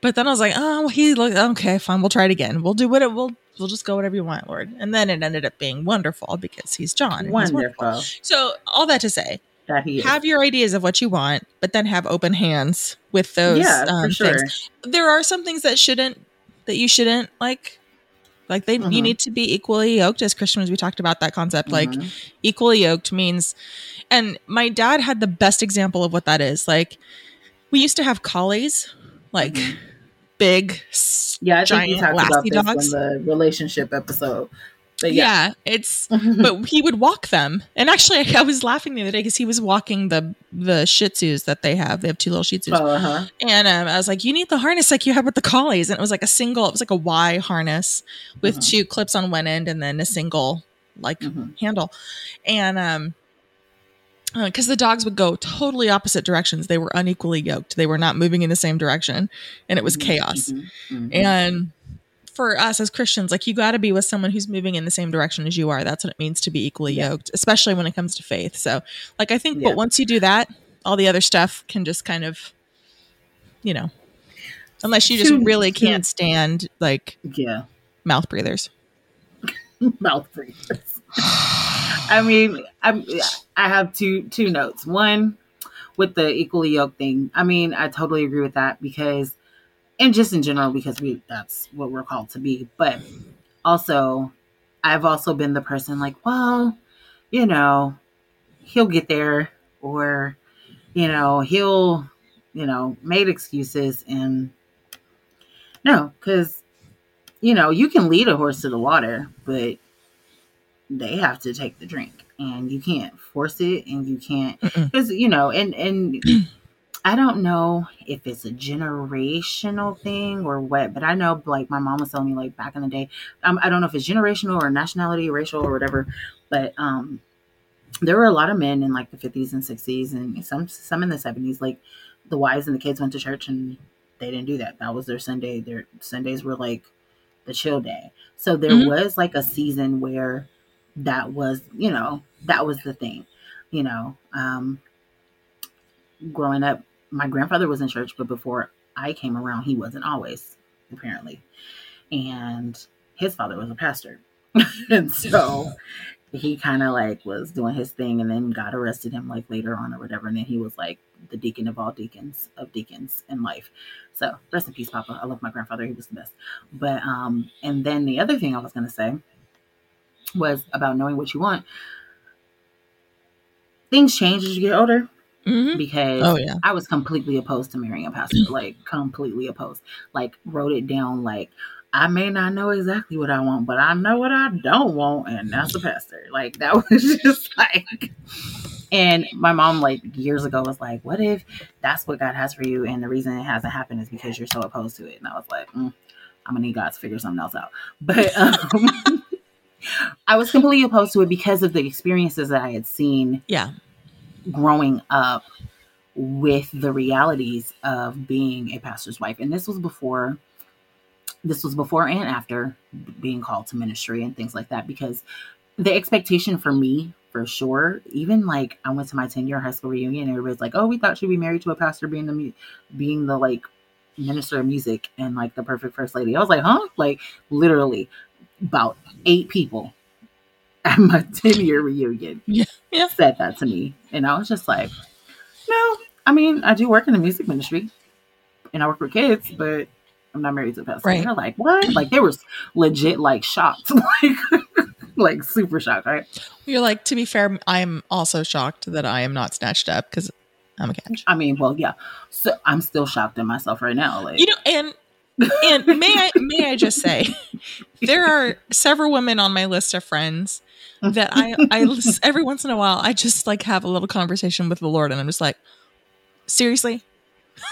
But then I was like, "Oh, well, he look okay, fine. We'll try it again. We'll do what it will. We'll just go whatever you want, Lord." And then it ended up being wonderful because he's John. and he's Wonderful. So all that to say, That have your ideas of what you want, but then have open hands with those yeah, um, for sure. things there are some things that shouldn't that you shouldn't like like they you Mhm. need to be equally yoked as christians we talked about that concept like Mhm. equally yoked means and my dad had the best example of what that is like we used to have collies like Mhm. big yeah, I giant talked about lassie dogs. the relationship episode. But yeah. yeah, it's but he would walk them and actually i was laughing the other day because he was walking the the shih tzus that they have they have two little shih tzus uh-huh. And um, I was like, you need the harness like you have with the collies. And it was like a single, it was like a Y harness with Mhm. two clips on one end and then a single like Mhm. handle. And um, because the dogs would go totally opposite directions. They were unequally yoked. They were not moving in the same direction, and it was chaos. And for us as Christians, like you got to be with someone who's moving in the same direction as you are. That's what it means to be equally Yeah. yoked, especially when it comes to faith. So, like, I think, Yeah. but once you do that, all the other stuff can just kind of, you know, unless you just To- really can't stand like yeah. mouth breathers. mouth breathers. I mean, I'm, I have two two notes. One with the equally yoked thing. I mean, I totally agree with that because, and just in general, because we that's what we're called to be. But also, I've also been the person like, well, you know, he'll get there, or you know, he'll, you know, made excuses and no, because you know, you can lead a horse to the water, but they have to take the drink and you can't force it and you can't because you know and and i don't know if it's a generational thing or what but i know like my mom was telling me like back in the day um, i don't know if it's generational or nationality racial or whatever but um there were a lot of men in like the 50s and 60s and some some in the 70s like the wives and the kids went to church and they didn't do that. That was their sunday. Their sundays were like the chill day. So there Mhm. was like a season where that was you know that was the thing you know um growing up my grandfather was in church but before i came around he wasn't always apparently. And his father was a pastor. And so he kind of like was doing his thing and then god arrested him like later on or whatever and then he was like the deacon of all deacons of deacons in life. So rest in peace papa. I love my grandfather. He was the best. But um and then the other thing i was going to say was about knowing what you want. Things change as you get older hmm because Oh yeah. I was completely opposed to marrying a pastor, like completely opposed. Like wrote it down like I may not know exactly what I want, but I know what I don't want, and that's a pastor. Like that was just like and my mom like years ago was like, What if that's what God has for you? And the reason it hasn't happened is because you're so opposed to it. And I was like, mm, I'm gonna need God to figure something else out. But um I was completely opposed to it because of the experiences that I had seen Yeah. Growing up with the realities of being a pastor's wife. And this was before this was before and after being called to ministry and things like that because the expectation for me for sure even like i went to my 10 year high school reunion and everybody's like oh we thought she'd be married to a pastor being the being the like minister of music and like the perfect first lady. I was like huh? Like literally about eight people at my 10 year reunion Yeah, yeah. said that to me. And I was just like, no, I mean, I do work in the music ministry and I work with kids, but I'm not married to a pastor. Right. They're like, what? Like they were legit like shocked, like, like super shocked, right? You're like, to be fair, I'm also shocked that I am not snatched up because I'm a catch. I mean, well, yeah. So I'm still shocked in myself right now. Like, You know, and and may I may I just say, there are several women on my list of friends that I I every once in a while I just like have a little conversation with the Lord, and I'm just like, seriously.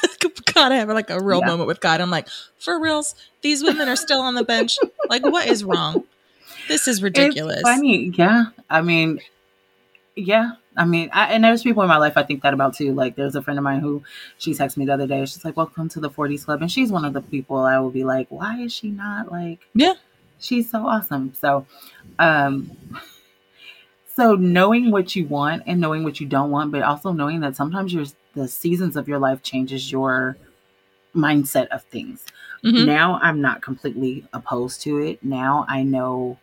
God, I have like a real Yeah. moment with God. I'm like, for reals, these women are still on the bench. Like, what is wrong? This is ridiculous. It's funny, yeah. I mean, yeah. I mean, I, and there's people in my life I think that about too. Like, there's a friend of mine who she texted me the other day. She's like, "Welcome to the 40s Club," and she's one of the people I will be like, "Why is she not like?" Yeah. she's so awesome. So, um, so knowing what you want and knowing what you don't want, but also knowing that sometimes your the seasons of your life changes your mindset of things Mhm. now I'm not completely opposed to it. Now I know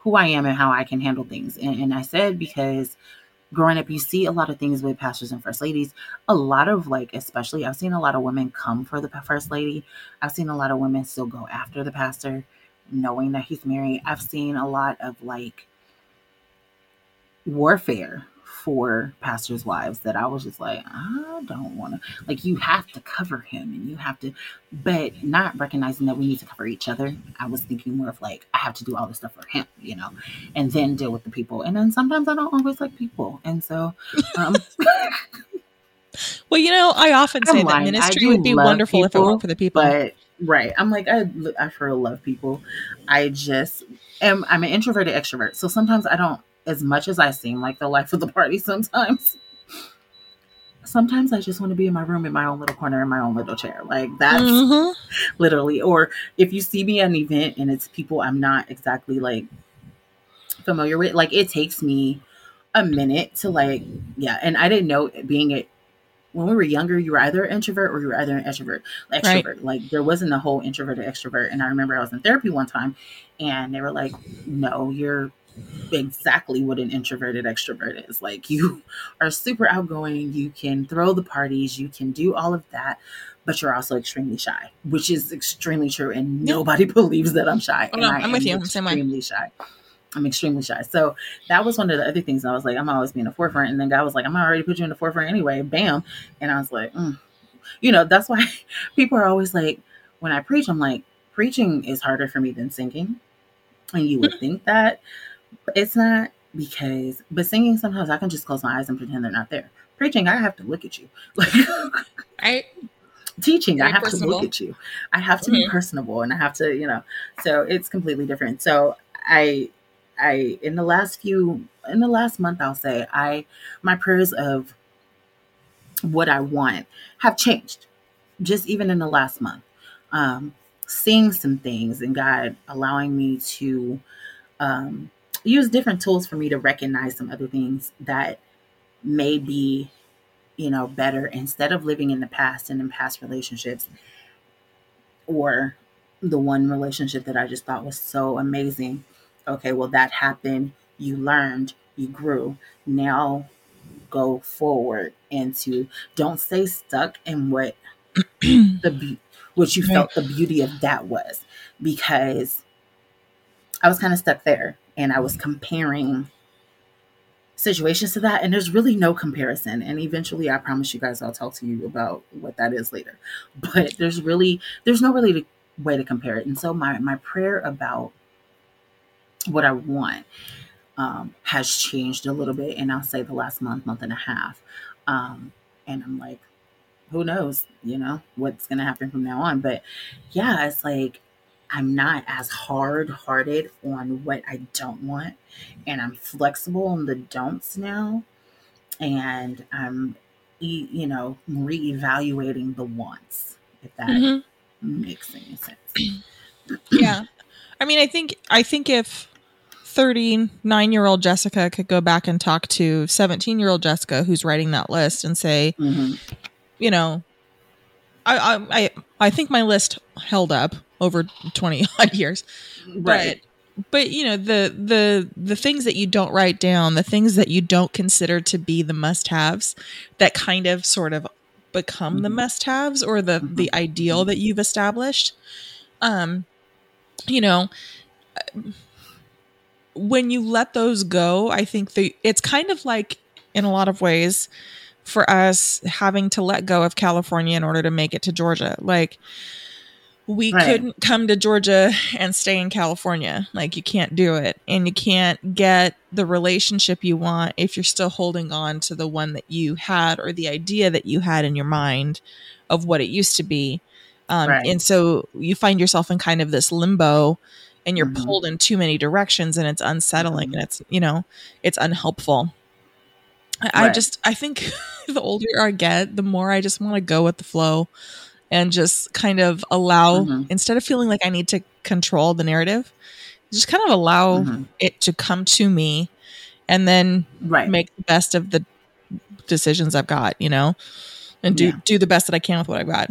who I am and how I can handle things. And, and I said because growing up, you see a lot of things with pastors and first ladies. A lot of like, especially, I've seen a lot of women come for the first lady. I've seen a lot of women still go after the pastor, knowing that he's married. I've seen a lot of like warfare for pastors' wives that I was just like, I don't want to. Like, you have to cover him and you have to, but not recognizing that we need to cover each other. I was thinking more of like, I have to do all this stuff for him, you know, and then deal with the people. And then sometimes I don't always like people. And so, um, Well, you know, I often I'm say that lying. Ministry would be wonderful if it people, weren't for the people. but right. I'm like, I, I for real love people. I just am, I'm an introverted extrovert. So sometimes I don't, as much as I seem like the life of the party sometimes, sometimes I just want to be in my room in my own little corner in my own little chair. Like that's Mhm. literally. Or if you see me at an event and it's people I'm not exactly like familiar with, like it takes me a minute to like, yeah. And I didn't know being it when we were younger, you were either an introvert or you were either an extrovert. Right. Extrovert, like there wasn't a whole introvert or extrovert. And I remember I was in therapy one time, and they were like, "No, you're exactly what an introverted extrovert is. Like you are super outgoing, you can throw the parties, you can do all of that, but you're also extremely shy, which is extremely true. And Yep. nobody believes that I'm shy. Oh, and no, I'm with you. I'm extremely shy. I'm extremely shy. So that was one of the other things I was like, I'm always being the forefront. And then God was like, I'm already put you in the forefront anyway. Bam. And I was like, mm. you know, that's why people are always like, when I preach, I'm like, preaching is harder for me than singing. And you would think that, it's not because, but singing sometimes I can just close my eyes and pretend they're not there. Preaching, I have to look at you. Like Right? teaching, I Very have to look at you. I have to be Mhm. personable and I have to, you know, so it's completely different. So I, I, in the last few, in the last month, I'll say, I, my prayers of what I want have changed just even in the last month. Um, seeing some things and God allowing me to um, use different tools for me to recognize some other things that may be, you know, better instead of living in the past and in past relationships or the one relationship that I just thought was so amazing. Okay, well, that happened. You learned, you grew. Now go forward into don't stay stuck in what the be- what you felt the beauty of that was because I was kind of stuck there and I was comparing situations to that and there's really no comparison and eventually I promise you guys I'll talk to you about what that is later but there's really there's no really way to compare it and so my my prayer about what I want um, has changed a little bit and I'll say the last month month and a half um, and I'm like who knows, you know, what's going to happen from now on. But yeah, it's like I'm not as hard hearted on what I don't want. And I'm flexible on the don'ts now. And I'm, e- you know, reevaluating the wants, if that Mhm. makes any sense. yeah i mean i think i think if 39 year old jessica could go back and talk to 17 year old jessica who's writing that list and say hmm you know i i, I think my list held up over 20 odd years Right. but but you know the the the things that you don't write down the things that you don't consider to be the must haves that kind of sort of become the Mhm. must haves or the Mhm. the ideal that you've established um you know when you let those go i think the it's kind of like in a lot of ways for us having to let go of california in order to make it to georgia like we Right. couldn't come to Georgia and stay in California. Like you can't do it. And you can't get the relationship you want if you're still holding on to the one that you had or the idea that you had in your mind of what it used to be. Um, Right. And so you find yourself in kind of this limbo and you're Mhm. pulled in too many directions and it's unsettling Mhm. and it's, you know, it's unhelpful. I, I just, I think the older I get, the more I just want to go with the flow and just kind of allow Mhm. instead of feeling like I need to control the narrative, just kind of allow Mhm. it to come to me and then Right. make the best of the decisions I've got, you know, and do Yeah. do the best that I can with what I've got.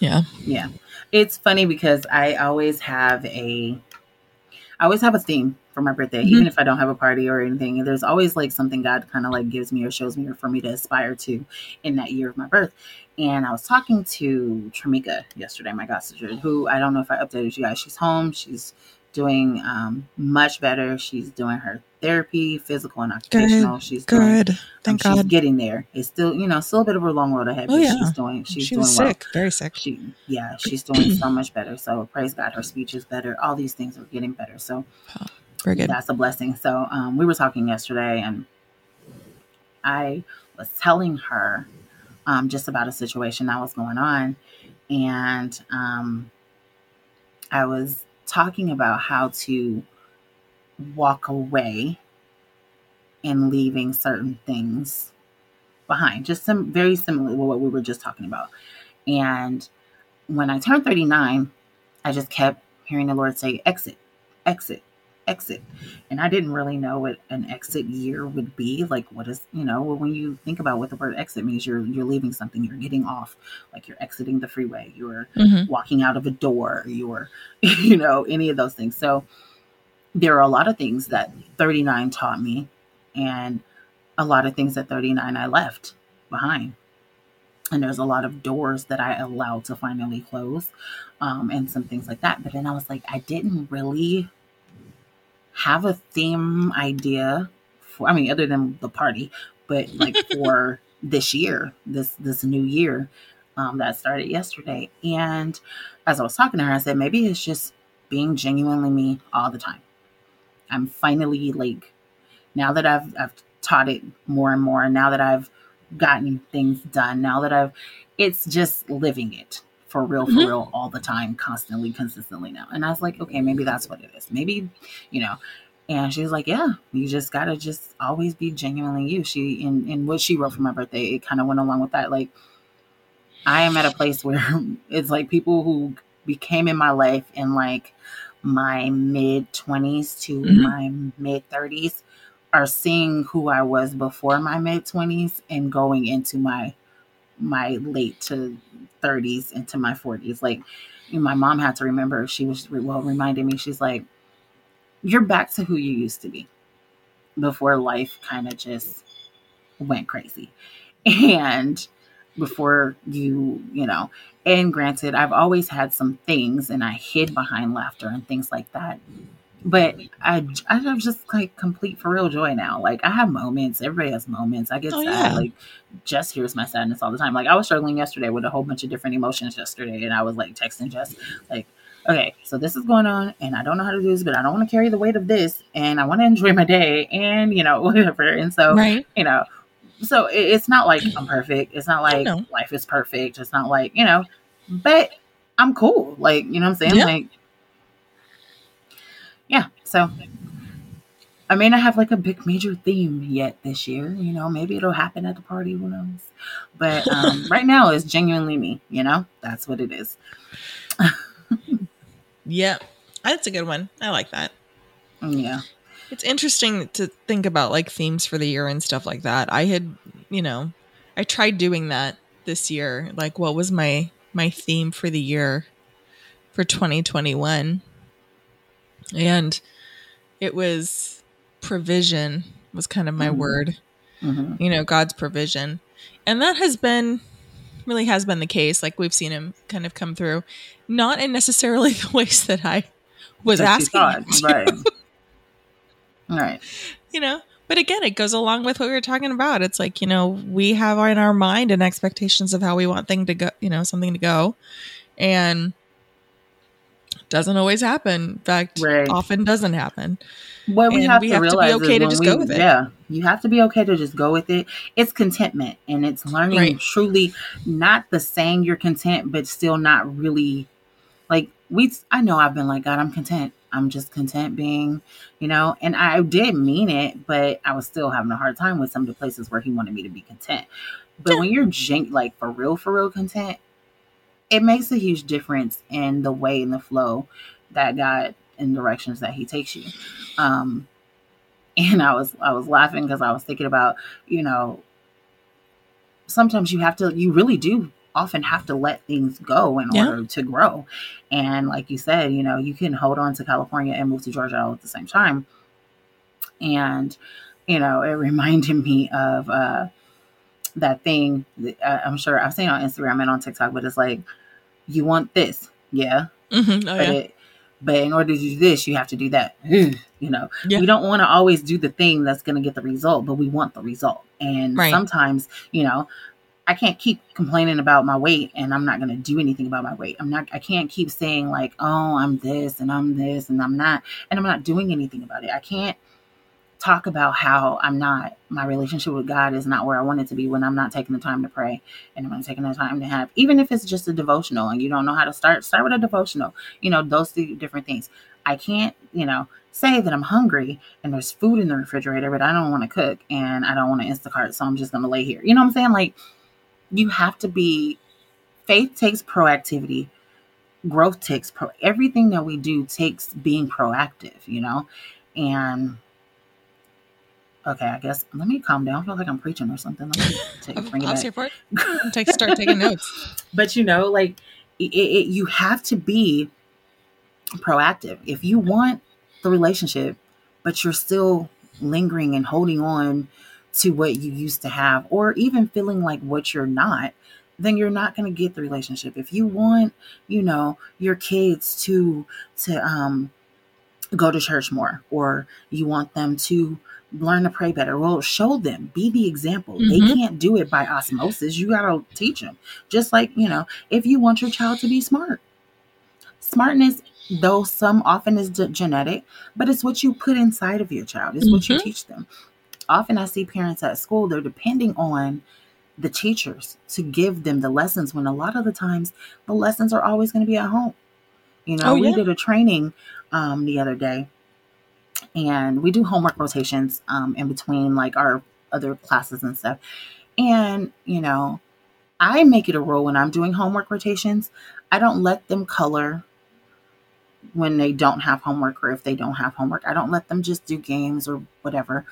Yeah. Yeah. It's funny because I always have a I always have a theme for my birthday, Mhm. even if I don't have a party or anything. There's always like something God kind of like gives me or shows me or for me to aspire to in that year of my birth. And I was talking to Tramika yesterday, my god sister, who I don't know if I updated you guys. She's home. She's doing um, much better. She's doing her therapy, physical and occupational. she's doing Good. um, Thank she's getting there. It's still, you know, still a bit of a long road ahead, Oh, but yeah. she's doing she's she doing was well sick, very sick. she yeah she's doing so much better so praise god her speech is better all these things are getting better so Very good. that's a blessing so um, we were talking yesterday and i was telling her um, just about a situation that was going on and um, i was talking about how to walk away and leaving certain things behind, just some very similar to what we were just talking about. And when I turned 39, I just kept hearing the Lord say, exit, exit, exit. And I didn't really know what an exit year would be. Like what is, you know, when you think about what the word exit means, you're you're leaving something, you're getting off, like you're exiting the freeway, you're Mhm. walking out of a door, you're, you know, any of those things. So there are a lot of things that 39 taught me and a lot of things at 39 I left behind. And there's a lot of doors that I allowed to finally close um, and some things like that. But then I was like, I didn't really have a theme idea for, I mean, other than the party, but like for this year, this, this new year um, that started yesterday. And as I was talking to her, I said, maybe it's just being genuinely me all the time. I'm finally like, now that I've, I've taught it more and more, now that I've gotten things done, now that I've, it's just living it for real, for Mhm. real, all the time, constantly, consistently now. And I was like, okay, maybe that's what it is. Maybe, you know. And she was like, yeah, you just gotta just always be genuinely you. She in in what she wrote for my birthday, it kind of went along with that. Like, I am at a place where it's like people who became in my life in like my mid 20s to Mhm. my mid 30s are seeing who I was before my mid 20s and going into my my late to 30s into my 40s like my mom had to remember she was well reminding me she's like you're back to who you used to be before life kind of just went crazy. And before you you know and granted i've always had some things and i hid behind laughter and things like that but i i have just like complete for real joy now. Like i have moments. Everybody has moments. I get Oh, sad. yeah. like jess hears my sadness all the time. Like i was struggling yesterday with a whole bunch of different emotions yesterday and i was like texting jess like okay so this is going on and i don't know how to do this but i don't want to carry the weight of this and i want to enjoy my day and you know whatever. And so Right. you know so it, it's not like i'm perfect. It's not like life is perfect. It's not like you know but i'm cool. Like you know what i'm saying? Yeah. like so i may not have like a big major theme yet this year you know maybe it'll happen at the party who knows but um right now it's genuinely me you know that's what it is Yeah. That's a good one. I like that. yeah It's interesting to think about like themes for the year and stuff like that. I had, you know, I tried doing that this year. Like what was my my theme for the year for 2021? And it was provision was kind of my Mhm. word. hmm You know, God's provision. And that has been really has been the case. Like we've seen him kind of come through, not in necessarily the ways that I was asking him to right right you know but again it goes along with what we were talking about it's like you know we have in our mind and expectations of how we want thing to go you know something to go and doesn't always happen in fact Right. often doesn't happen What we And have we to have to be okay to just we, go with it. Yeah, you have to be okay to just go with it. It's contentment, and it's learning Right. truly not the saying you're content, but still not really like we. I know I've been like God. I'm content. I'm just content being, you know, and I did mean it, but I was still having a hard time with some of the places where He wanted me to be content. But Yeah. when you're gen- like for real, for real content, it makes a huge difference in the way and the flow that God in directions that He takes you. Um, and I was I was laughing because I was thinking about you know sometimes you have to you really do often have to let things go in Yeah. order to grow and like you said you know you can hold on to California and move to Georgia all at the same time and you know it reminded me of uh that thing that, I'm sure I've seen on Instagram and on TikTok but it's like you want this yeah Mhm. oh but yeah it, but in order to do this, you have to do that. you know, Yeah. we don't want to always do the thing that's going to get the result, but we want the result. And Right. sometimes, you know, I can't keep complaining about my weight and I'm not going to do anything about my weight. I'm not, I can't keep saying like, oh, I'm this and I'm this and I'm not, and I'm not doing anything about it. I can't talk about how I'm not, my relationship with God is not where I want it to be when I'm not taking the time to pray and I'm not taking the time to have, even if it's just a devotional and you don't know how to start, start with a devotional, you know, those two different things. I can't, you know, say that I'm hungry and there's food in the refrigerator, but I don't want to cook and I don't want to Instacart, so I'm just gonna lay here. You know what I'm saying? Like you have to be faith takes proactivity growth takes pro everything that we do takes being proactive you know and okay i guess let me calm down. I feel like i'm preaching or something. Let me take, bring it back. Take start taking notes. but you know like it, it, you have to be proactive. If you want the relationship but you're still lingering and holding on to what you used to have or even feeling like what you're not then you're not going to get the relationship. If you want you know your kids to to um go to church more or you want them to learn to pray better. Well show them be the example. They Mhm. can't do it by osmosis. You got to teach them just like you know if you want your child to be smart. Smartness though some often is ge- genetic but it's what you put inside of your child. It's what you Mhm. teach them. Often i see parents at school they're depending on the teachers to give them the lessons when a lot of the times the lessons are always going to be at home. You know Oh, we did a training um, the other day and we do homework rotations um, in between like our other classes and stuff. And you know i make it a rule when i'm doing homework rotations i don't let them color when they don't have homework or if they don't have homework. I don't let them just do games or whatever.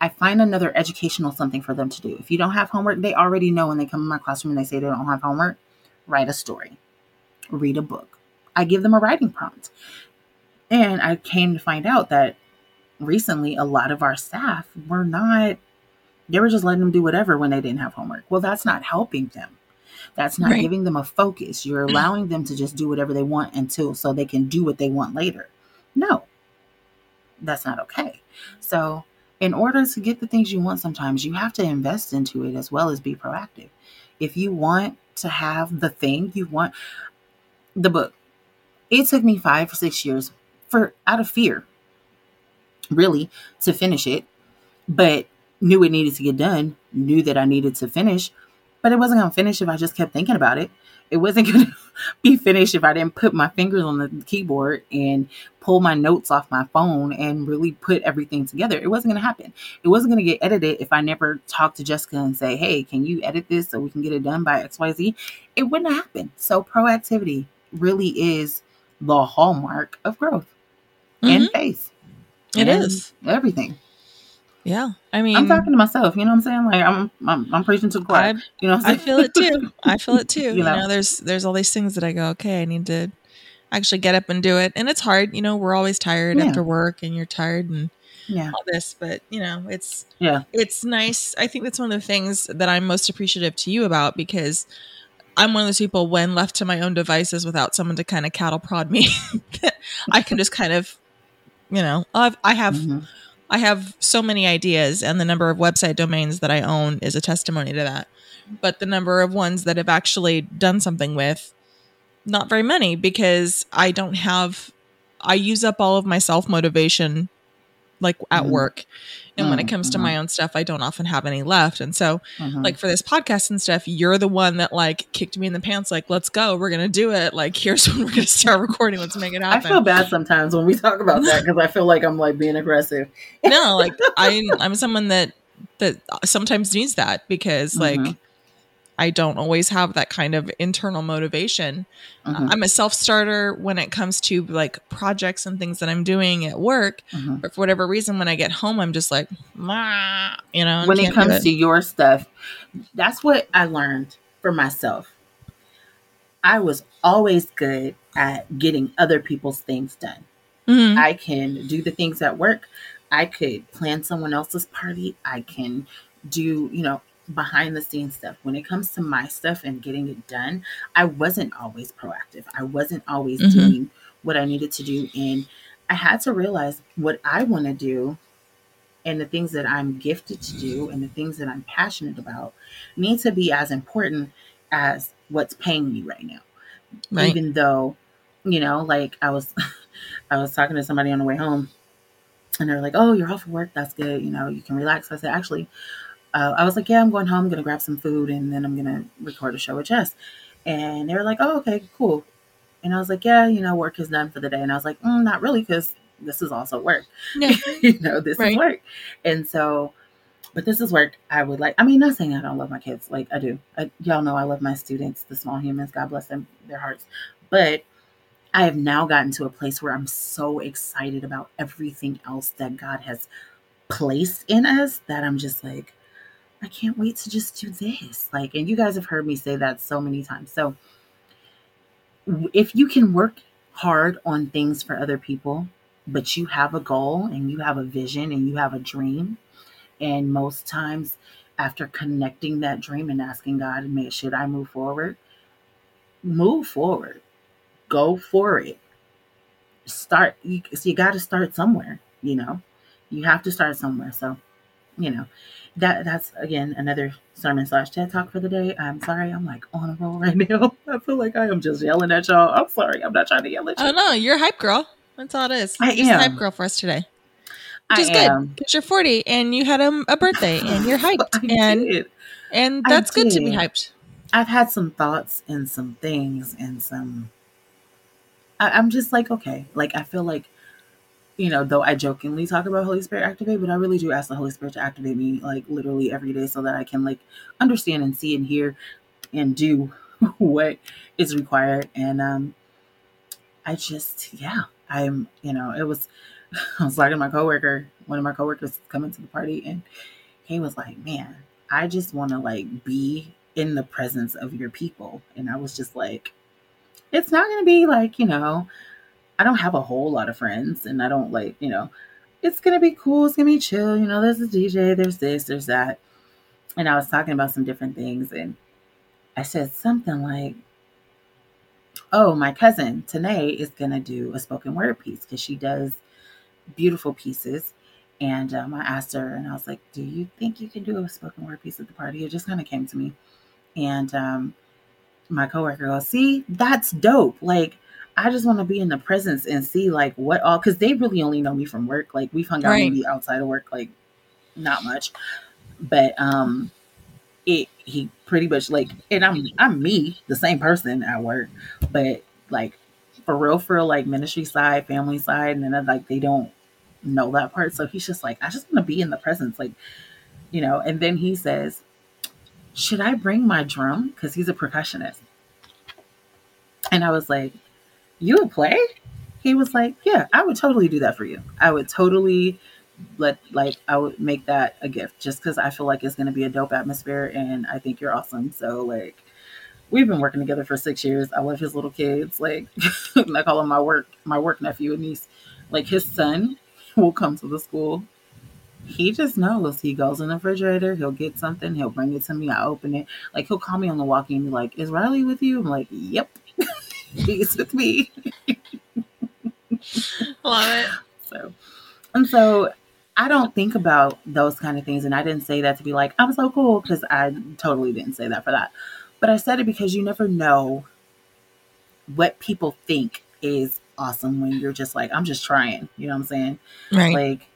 I find another educational something for them to do. If you don't have homework they already know when they come in my classroom and they say they don't have homework write a story read a book. I give them a writing prompt and i came to find out that recently a lot of our staff were not they were just letting them do whatever when they didn't have homework. Well that's not helping them. That's not Right. giving them a focus. You're mm. allowing them to just do whatever they want until so they can do what they want later. No. That's not okay. So in order to get the things you want sometimes you have to invest into it as well as be proactive. If you want to have the thing you want the book. It took me five or six years for out of fear really to finish it. But knew it needed to get done knew that i needed to finish but it wasn't going to finish if i just kept thinking about it. It wasn't going to be finished if i didn't put my fingers on the keyboard and pull my notes off my phone and really put everything together. It wasn't going to happen. It wasn't going to get edited if i never talked to jessica and say hey can you edit this so we can get it done by xyz it wouldn't happen. So proactivity really is the hallmark of growth Mhm. and faith It and is. everything Yeah. I mean, I'm talking to myself, you know what I'm saying? Like I'm I'm, I'm preaching to the choir. I, you know what I I'm saying? feel it too. I feel it too. You you, know? know? there's there's all these things that I go, okay, I need to actually get up and do it. And it's hard, you know, we're always tired Yeah. after work and you're tired and yeah. all this, but you know, it's Yeah. it's nice. I think that's one of the things that I'm most appreciative to you about because I'm one of those people when left to my own devices without someone to kind of cattle prod me, that I can just kind of, you know, I've, I have Mhm. I have so many ideas, and the number of website domains that I own is a testimony to that. But the number of ones that I've actually done something with, not very many, because I don't have, I use up all of my self motivation like at Mhm. work. And when it Mm, comes to my own stuff, I don't often have any left. And so, like for this podcast and stuff, you're the one that like kicked me in the pants, like, let's go, we're gonna do it. Like, here's when we're gonna start recording. Let's make it happen. I feel bad sometimes when we talk about that because I feel like I'm like being aggressive. no like i i'm someone that that sometimes needs that because like. I don't always have that kind of internal motivation Mhm. i'm a self-starter when it comes to like projects and things that i'm doing at work Mhm. but for whatever reason when i get home i'm just like "Mah," you know When it comes to your stuff, that's what I learned for myself. I was always good at getting other people's things done. Mhm. I can do the things at work. I could plan someone else's party. I can do, you know, behind the scenes stuff. When it comes to my stuff and getting it done, I wasn't always proactive. I wasn't always Mhm. doing what I needed to do. And I had to realize what I want to do and the things that I'm gifted to do and the things that I'm passionate about need to be as important as what's paying me right now right even though you know like i was i was talking to somebody on the way home and they're like oh you're off of work that's good you know you can relax i said actually uh, i was like yeah i'm going home i'm gonna grab some food and then i'm gonna record a show with jess and they were like oh okay cool And I was like, yeah, you know, work is done for the day. And I was like, mm, not really, because this is also work. Yeah. you know, this Right. is work. And so, but this is work I would like. I mean, not saying I don't love my kids. Like I do. I, y'all know I love my students, the small humans. God bless them, their hearts. But I have now gotten to a place where I'm so excited about everything else that God has placed in us that I'm just like, I can't wait to just do this. Like, and you guys have heard me say that so many times. So, if you can work hard on things for other people, but you have a goal and you have a vision and you have a dream, and most times after connecting that dream and asking God, "May should I move forward?" Move forward. Go for it. Start. You, so you got to start somewhere. You know, you have to start somewhere. So, you know, that that's again another sermon slash TED talk for the day. I'm sorry, I'm like on a roll right now. I feel like I am just yelling at y'all. I'm sorry, I'm not trying to yell at oh, you. Oh no, you're a hype girl. That's all it is. I You're just a am. hype girl for us today. Which I is good because you're 40 and you had a, a birthday and you're hyped and did. and that's good to be hyped. I've had some thoughts and some things and some. I, I'm just like okay, like I feel like, you know, though I jokingly talk about Holy Spirit activate, but I really do ask the Holy Spirit to activate me like literally every day so that I can like understand and see and hear and do what is required. And um, I just yeah, I'm you know it was. I was talking to my coworker, one of my coworkers coming to the party, and he was like, "Man, I just want to like be in the presence of your people." And I was just like, "It's not to be like, you know, I don't have a whole lot of friends and I don't like, you know, it's going to be cool, it's going to be chill, you know, there's a DJ, there's this, there's that." And I was talking about some different things and I said something like, "Oh, my cousin Tanae is going to do a spoken word piece cuz she does beautiful pieces." And um, I asked her, and I was like, "Do you think you can do a spoken word piece at the party?" It just kind of came to me, and um, my coworker goes, "See, that's dope. Like, I just want to be in the presence and see like what all because they really only know me from work. Like, we've hung out Right. maybe outside of work, like not much, but um, it he pretty much like, and I'm I'm me, the same person at work, but like for real, for real, like ministry side, family side, and then like they don't know that part. So he's just like, I just want to be in the presence, like, you know. And then he says, Should I bring my drum? Because he's a percussionist. And I was like, You would play? He was like, Yeah, I would totally do that for you. I would totally let, like, I would make that a gift just because I feel like it's going to be a dope atmosphere and I think you're awesome. So, like, we've been working together for six years. I love his little kids. Like, I call him my work, my work nephew and niece. Like, his son will come to the school. He just knows. He goes in the refrigerator. He'll get something. He'll bring it to me. I open it. Like he'll call me on the walkie and be like, "Is Riley with you?" I'm like, "Yep, he's with me." Love it. So, and so I don't think about those kind of things. And I didn't say that to be like, I'm so cool because I totally didn't say that for that. But I said it because you never know what people think is awesome when you're just like, I'm just trying. You know what I'm saying? Right. Like,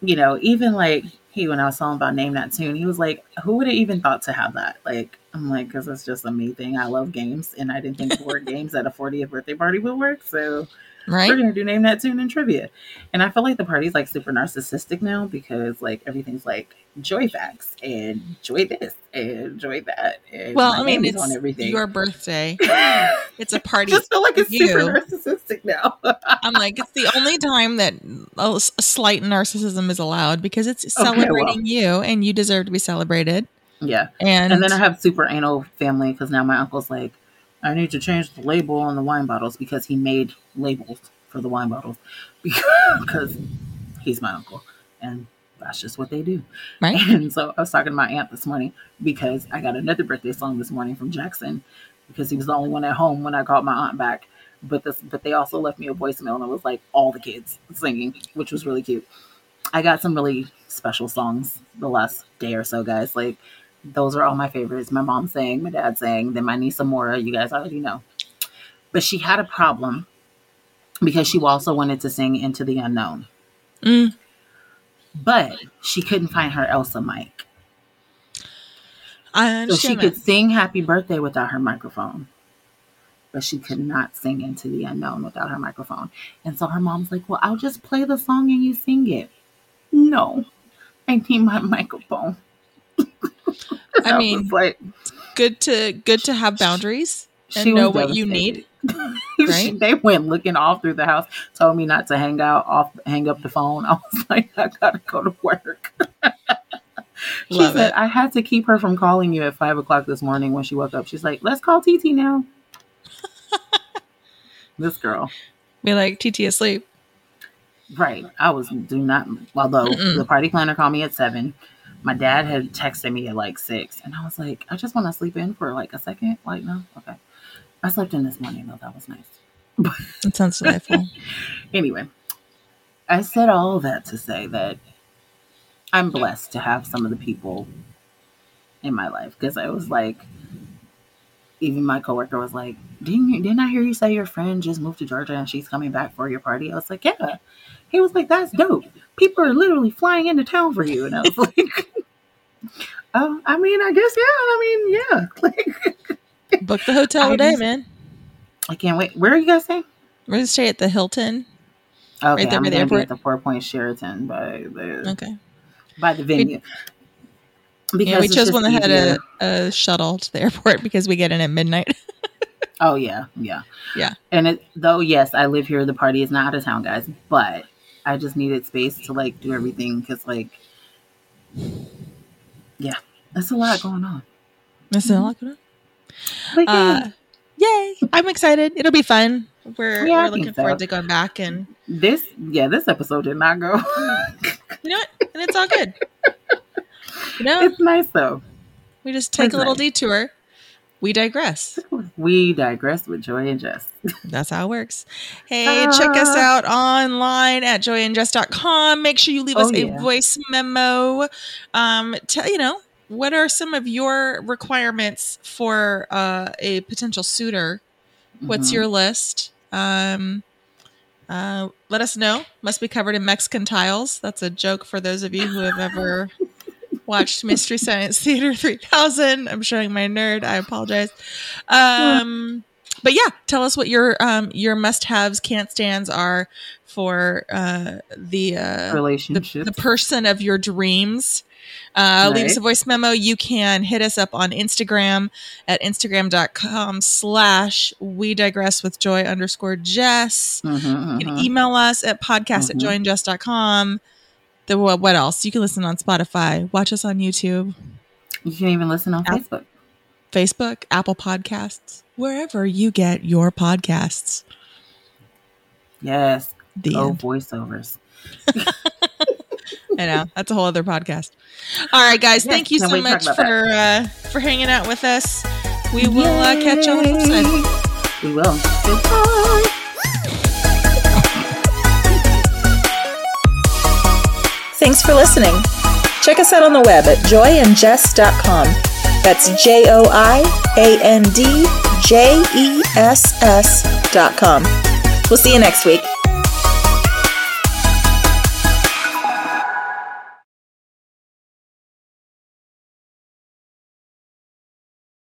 you know, even like he, when I was telling about name that tune, he was like, who would have even thought to have that? Like, I'm like, because it's just a me thing. I love games. And I didn't think board games at a 40th birthday party would work. So right. we're gonna do name that tune and trivia. And I feel like the party's like super narcissistic now because like everything's like joy facts and joy this and joy that. And Well, I mean, it's on everything. your birthday. It's a party. just feel like it's you. super narcissistic now. I'm like, it's the only time that a slight narcissism is allowed because it's Okay, celebrating you and you deserve to be celebrated. yeah. And, And then I have super anal family because now my uncle's like, I need to change the label on the wine bottles because he made labels for the wine bottles because he's my uncle and that's just what they do. right? And so I was talking to my aunt this morning because I got another birthday song this morning from Jackson because he was the only one at home when I called my aunt back. But this, but they also left me a voicemail and it was like all the kids singing, which was really cute. I got some really special songs the last day or so, guys. Like those are all my favorites. My mom sang, my dad sang, then my niece Amora, you guys already know. But she had a problem because she also wanted to sing Into the Unknown. Mm, But she couldn't find her Elsa mic. I So she understand could sing happy birthday without her microphone. but she could not sing into the unknown without her microphone. And so her mom's like, Well, I'll just play the song and you sing it. No, I need my microphone. I mean, like, good to good to have boundaries and know what you need. right? they went looking all through the house, told me not to hang out off hang up the phone. I was like, I gotta go to work. she Love said, it. I had to keep her from calling you at five o'clock this morning when she woke up. She's like, Let's call TT now. this girl. Be like, TT asleep. Right. I was do not although Mm-mm. the party planner called me at seven. My dad had texted me at like six and I was like, I just want to sleep in for like a second. Like, no, okay. I slept in this morning though. That was nice. It sounds delightful. anyway, I said all that to say that I'm blessed to have some of the people in my life because I was like, even my coworker was like, "Didn't you, didn't I hear you say your friend just moved to Georgia and she's coming back for your party?" I was like, "Yeah." He was like, "That's dope. People are literally flying into town for you," and I was like, "Oh, I mean, I guess yeah. I mean, yeah." Like, Book the hotel today, man. I can't wait. Where are you guys staying? We're gonna stay at the Hilton. Okay, right there I'm by the airport. At the Four Point Sheraton by the okay by the venue. Because yeah, we chose one that had a, a shuttle to the airport because we get in at midnight. oh yeah, yeah, yeah. And it, though, yes, I live here. The party is not out of town, guys. But I just needed space to like do everything because, like, yeah, that's a lot going on. That's a lot going on. Uh, yay! I'm excited. It'll be fun. We're, yeah, we're looking so. forward to going back and this. Yeah, this episode did not go. you know what? And it's all good. You know, it's nice though. We just take it's a little nice. detour. We digress. We digress with Joy and Jess. That's how it works. Hey, uh, check us out online at joyandjess.com. Make sure you leave oh, us yeah. a voice memo. Um, tell you know, what are some of your requirements for uh, a potential suitor? What's mm-hmm. your list? Um, uh, let us know. Must be covered in Mexican tiles. That's a joke for those of you who have ever watched Mystery Science Theater 3000. I'm showing my nerd. I apologize. Um, but yeah, tell us what your um, your must haves, can't stands are for uh, the uh, relationship, the, the person of your dreams. Uh, right. Leave us a voice memo. You can hit us up on Instagram at instagram.com slash we digress with joy underscore Jess. Mm-hmm, mm-hmm. You can mm-hmm. email us at podcast mm-hmm. at joyandjess.com. The, what else? You can listen on Spotify, watch us on YouTube. You can even listen on Facebook. Facebook, Apple Podcasts, wherever you get your podcasts. Yes. The oh, voiceovers. I know that's a whole other podcast. All right, guys, yes, thank you so much for uh, for hanging out with us. We will uh, catch you on the side. We will. Goodbye. Thanks for listening. Check us out on the web at joyandjess.com. That's J O I A N D J E S S dot com. We'll see you next week.